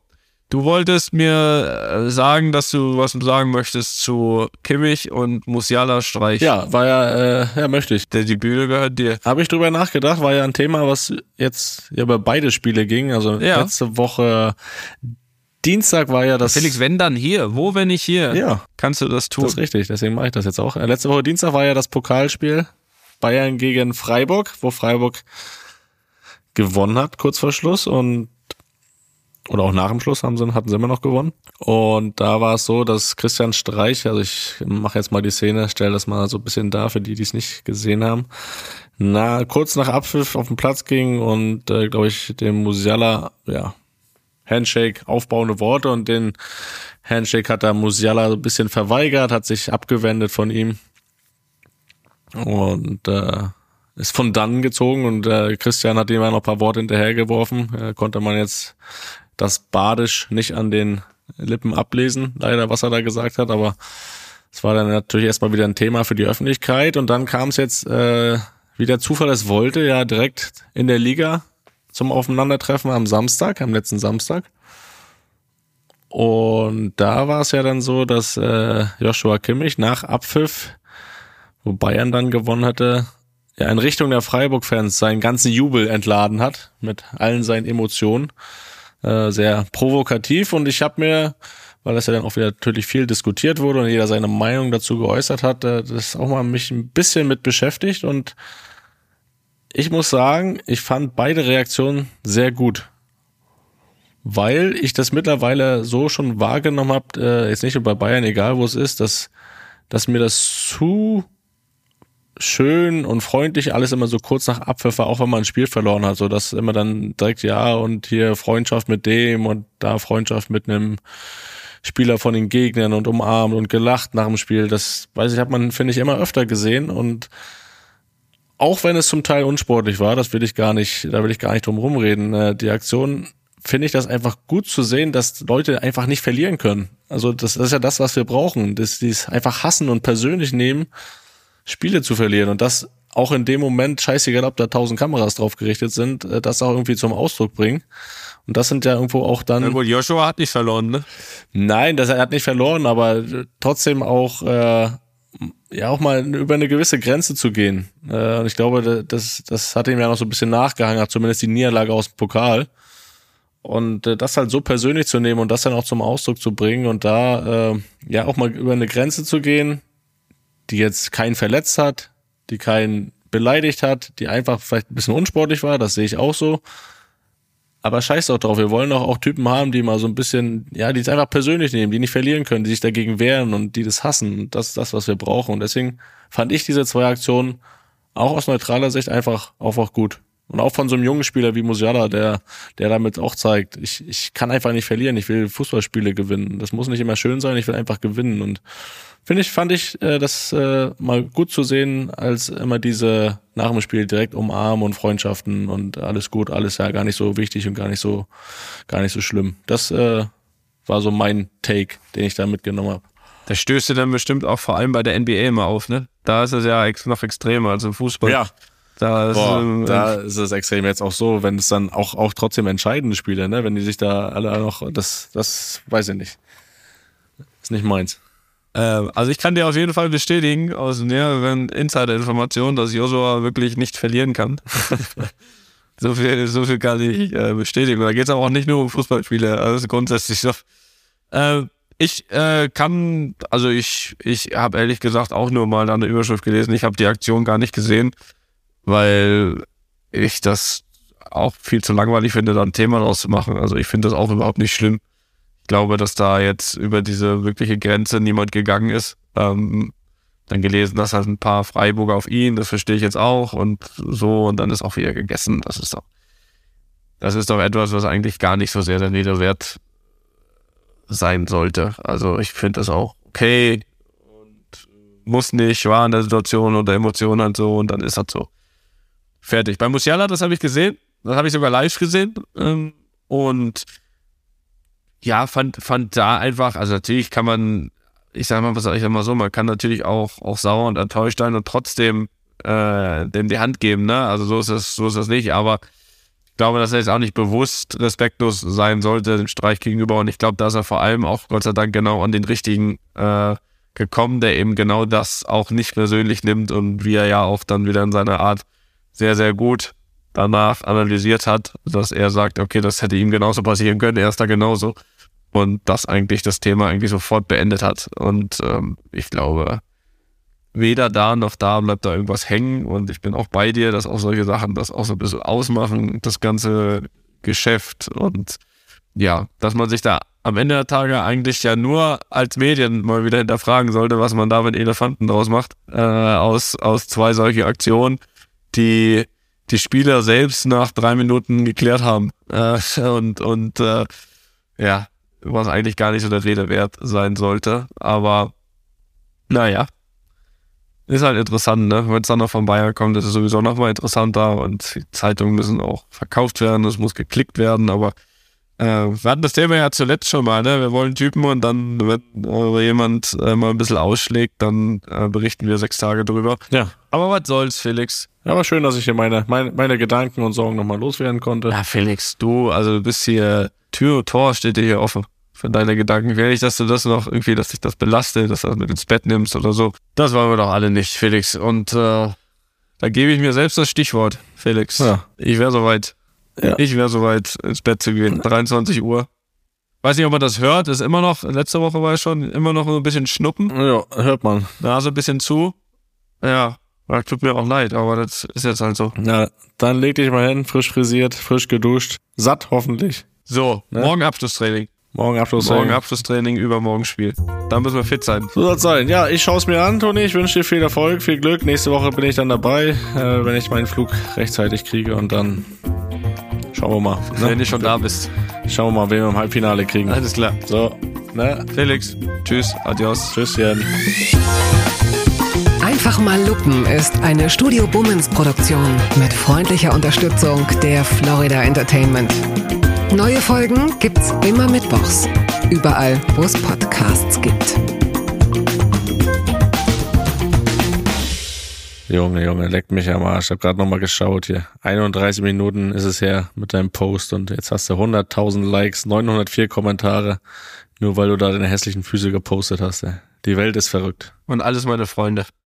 Speaker 2: Du wolltest mir äh, sagen, dass du was sagen möchtest zu Kimmich und Musiala Streich.
Speaker 3: Ja, war ja, äh, ja, möchte ich.
Speaker 2: Der, die Bühne gehört dir.
Speaker 3: Habe ich drüber nachgedacht, war ja ein Thema, was jetzt ja über beide Spiele ging. Also
Speaker 2: Ja.
Speaker 3: letzte Woche Dienstag war ja das.
Speaker 2: Felix, wenn dann hier. Wo, wenn nicht hier?
Speaker 3: Ja.
Speaker 2: Kannst du das tun?
Speaker 3: Das ist richtig, deswegen mache ich das jetzt auch. Äh, Letzte Woche Dienstag war ja das Pokalspiel Bayern gegen Freiburg, wo Freiburg gewonnen hat, kurz vor Schluss und oder auch nach dem Schluss haben sie, hatten sie immer noch gewonnen. Und da war es so, dass Christian Streich, also ich mache jetzt mal die Szene, stelle das mal so ein bisschen dar für die, die es nicht gesehen haben, na, kurz nach Abpfiff auf den Platz ging und, äh, glaube ich, dem Musiala, ja, Handshake, aufbauende Worte und den Handshake hat der Musiala so ein bisschen verweigert, hat sich abgewendet von ihm und äh, ist von dann gezogen und äh, Christian hat ihm ja noch ein paar Worte hinterhergeworfen. Äh, konnte man jetzt das Badisch nicht an den Lippen ablesen, leider, was er da gesagt hat, aber es war dann natürlich erstmal wieder ein Thema für die Öffentlichkeit und dann kam es jetzt, äh, wie der Zufall es wollte, ja direkt in der Liga zum Aufeinandertreffen am Samstag, am letzten Samstag. Und da war es ja dann so, dass äh, Joshua Kimmich nach Abpfiff, wo Bayern dann gewonnen hatte, ja in Richtung der Freiburg-Fans seinen ganzen Jubel entladen hat mit allen seinen Emotionen. Äh, sehr provokativ und ich habe mir, weil das ja dann auch wieder natürlich viel diskutiert wurde und jeder seine Meinung dazu geäußert hat, äh, das auch mal mich ein bisschen mit beschäftigt und ich muss sagen, ich fand beide Reaktionen sehr gut. Weil ich das mittlerweile so schon wahrgenommen habe, äh, jetzt nicht nur bei Bayern, egal wo es ist, dass, dass mir das zu schön und freundlich, alles immer so kurz nach Abpfiff, auch wenn man ein Spiel verloren hat, so dass immer dann direkt, ja, und hier Freundschaft mit dem und da Freundschaft mit einem Spieler von den Gegnern und umarmt und gelacht nach dem Spiel. Das, weiß ich, hat man, finde ich, immer öfter gesehen und auch wenn es zum Teil unsportlich war, das will ich gar nicht, da will ich gar nicht drum rumreden. äh, Die Aktion finde ich das einfach gut zu sehen, dass Leute einfach nicht verlieren können. Also das, das ist ja das, was wir brauchen, dass die es einfach hassen und persönlich nehmen, Spiele zu verlieren und das auch in dem Moment, scheißegal, ob da tausend Kameras drauf gerichtet sind, äh, das auch irgendwie zum Ausdruck bringen. Und das sind ja irgendwo auch dann.
Speaker 2: Na gut, Joshua hat nicht verloren, ne?
Speaker 3: Nein, das, er hat nicht verloren, aber trotzdem auch, äh, ja, auch mal über eine gewisse Grenze zu gehen. Äh, und ich glaube, das, das hat ihm ja noch so ein bisschen nachgehangen, zumindest die Niederlage aus dem Pokal. Und äh, das halt so persönlich zu nehmen und das dann auch zum Ausdruck zu bringen und da äh, ja auch mal über eine Grenze zu gehen, die jetzt keinen verletzt hat, die keinen beleidigt hat, die einfach vielleicht ein bisschen unsportlich war, das sehe ich auch so. Aber scheiß doch drauf, wir wollen doch auch Typen haben, die mal so ein bisschen, ja, die es einfach persönlich nehmen, die nicht verlieren können, die sich dagegen wehren und die das hassen. Und das ist das, was wir brauchen. Und deswegen fand ich diese zwei Aktionen auch aus neutraler Sicht einfach, einfach gut. Und auch von so einem jungen Spieler wie Musiala, der, der damit auch zeigt, ich, ich kann einfach nicht verlieren, ich will Fußballspiele gewinnen. Das muss nicht immer schön sein, ich will einfach gewinnen. Und finde ich, fand ich äh, das äh, mal gut zu sehen, als immer diese nach dem Spiel direkt umarmen und Freundschaften und alles gut, alles ja gar nicht so wichtig und gar nicht so, gar nicht so schlimm. Das äh, war so mein Take, den ich da mitgenommen habe.
Speaker 2: Das stößt dir dann bestimmt auch vor allem bei der NBA immer auf, ne? Da ist es ja noch extremer als im Fußball.
Speaker 3: Ja,
Speaker 2: Da ist,
Speaker 3: Boah,
Speaker 2: ähm,
Speaker 3: da ist es extrem jetzt auch so, wenn es dann auch, auch trotzdem entscheidende Spiele, ne, wenn die sich da alle noch, das, das weiß ich nicht. Ist nicht meins.
Speaker 2: äh, also ich kann dir auf jeden Fall bestätigen, aus mehreren Insider-Informationen, dass Joshua wirklich nicht verlieren kann. so viel, so viel kann ich äh, bestätigen. Da geht es aber auch nicht nur um Fußballspiele, also grundsätzlich so. Äh, ich äh, kann, also ich, ich habe ehrlich gesagt auch nur mal eine Überschrift gelesen. Ich habe die Aktion gar nicht gesehen, weil ich das auch viel zu langweilig finde, da ein Thema draus zu machen. Also ich finde das auch überhaupt nicht schlimm. Ich glaube, dass da jetzt über diese wirkliche Grenze niemand gegangen ist. Ähm, dann gelesen, dass halt ein paar Freiburger auf ihn, das verstehe ich jetzt auch und so und dann ist auch wieder gegessen. Das ist doch, das ist doch etwas, was eigentlich gar nicht so sehr der Rede wert sein sollte. Also ich finde das auch okay und muss nicht, war in der Situation oder Emotionen halt so und dann ist das so. Fertig. Bei Musiala, das habe ich gesehen, das habe ich sogar live gesehen ähm, und ja, fand, fand da einfach, also natürlich kann man, ich sag mal, was sag ich mal so, man kann natürlich auch, auch sauer und enttäuscht sein und trotzdem äh, dem die Hand geben, ne? Also so ist es, so ist es nicht, aber ich glaube, dass er jetzt auch nicht bewusst respektlos sein sollte dem Streich gegenüber und ich glaube, dass er vor allem auch Gott sei Dank genau an den richtigen äh, gekommen, der eben genau das auch nicht persönlich nimmt und wie er ja auch dann wieder in seiner Art sehr, sehr gut danach analysiert hat, dass er sagt, okay, das hätte ihm genauso passieren können, er ist da genauso. Und das eigentlich das Thema eigentlich sofort beendet hat. Und ähm, ich glaube, weder da noch da bleibt da irgendwas hängen. Und ich bin auch bei dir, dass auch solche Sachen das auch so ein bisschen ausmachen, das ganze Geschäft. Und ja, dass man sich da am Ende der Tage eigentlich ja nur als Medien mal wieder hinterfragen sollte, was man da mit Elefanten draus macht, äh, aus, aus zwei solche Aktionen, die die Spieler selbst nach drei Minuten geklärt haben. Äh, und und äh, ja, was eigentlich gar nicht so der Rede wert sein sollte. Aber naja, ist halt interessant, ne? Wenn es dann noch von Bayern kommt, ist es sowieso noch mal interessanter und die Zeitungen müssen auch verkauft werden, es muss geklickt werden, aber äh, wir hatten das Thema ja zuletzt schon mal, ne? Wir wollen Typen und dann, wenn jemand äh, mal ein bisschen ausschlägt, dann äh, berichten wir sechs Tage drüber.
Speaker 3: Ja.
Speaker 2: Aber was soll's, Felix?
Speaker 3: Ja, aber schön, dass ich hier meine, meine, meine Gedanken und Sorgen nochmal loswerden konnte.
Speaker 2: Ja, Felix, du, also du bist hier, Tür und Tor steht dir hier offen für deine Gedanken. Will nicht, dass du das noch irgendwie, dass dich das belastet, dass du das mit ins Bett nimmst oder so. Das wollen wir doch alle nicht, Felix. Und äh, da gebe ich mir selbst das Stichwort, Felix.
Speaker 3: Ja.
Speaker 2: Ich wäre soweit.
Speaker 3: Ja.
Speaker 2: Ich wäre soweit, ins Bett zu gehen. 23 Uhr. Weiß nicht, ob man das hört. Ist immer noch, letzte Woche war ich schon, immer noch so ein bisschen Schnuppen.
Speaker 3: Ja, hört man.
Speaker 2: Nase ein bisschen zu. Ja, das tut mir auch leid, aber das ist jetzt halt so.
Speaker 3: Ja, dann leg dich mal hin, frisch frisiert, frisch geduscht, satt hoffentlich.
Speaker 2: So,
Speaker 3: Ne?
Speaker 2: morgen Abschlusstraining.
Speaker 3: Morgen Abschluss.
Speaker 2: Morgen Abschlusstraining, übermorgen Spiel. Dann müssen wir fit sein.
Speaker 3: So soll's sein. Ja, ich schaue es mir an, Toni. Ich wünsche dir viel Erfolg, viel Glück. Nächste Woche bin ich dann dabei, äh, wenn ich meinen Flug rechtzeitig kriege und dann schauen wir mal. Ne?
Speaker 2: Wenn du schon da bist.
Speaker 3: Schauen wir mal, wen wir im Halbfinale kriegen.
Speaker 2: Alles klar.
Speaker 3: So, ne?
Speaker 2: Felix, tschüss, adios.
Speaker 3: Tschüsschen.
Speaker 8: Einfach mal lupen ist eine Studio Bummens Produktion mit freundlicher Unterstützung der Florida Entertainment. Neue Folgen gibt's immer mittwochs. Überall, wo es Podcasts gibt.
Speaker 3: Junge, Junge, leckt mich am Arsch. Ich hab gerade nochmal geschaut hier. 31 Minuten ist es her mit deinem Post und jetzt hast du 100.000 Likes, 904 Kommentare, nur weil du da deine hässlichen Füße gepostet hast. Ey. Die Welt ist verrückt.
Speaker 2: Und alles meine Freunde.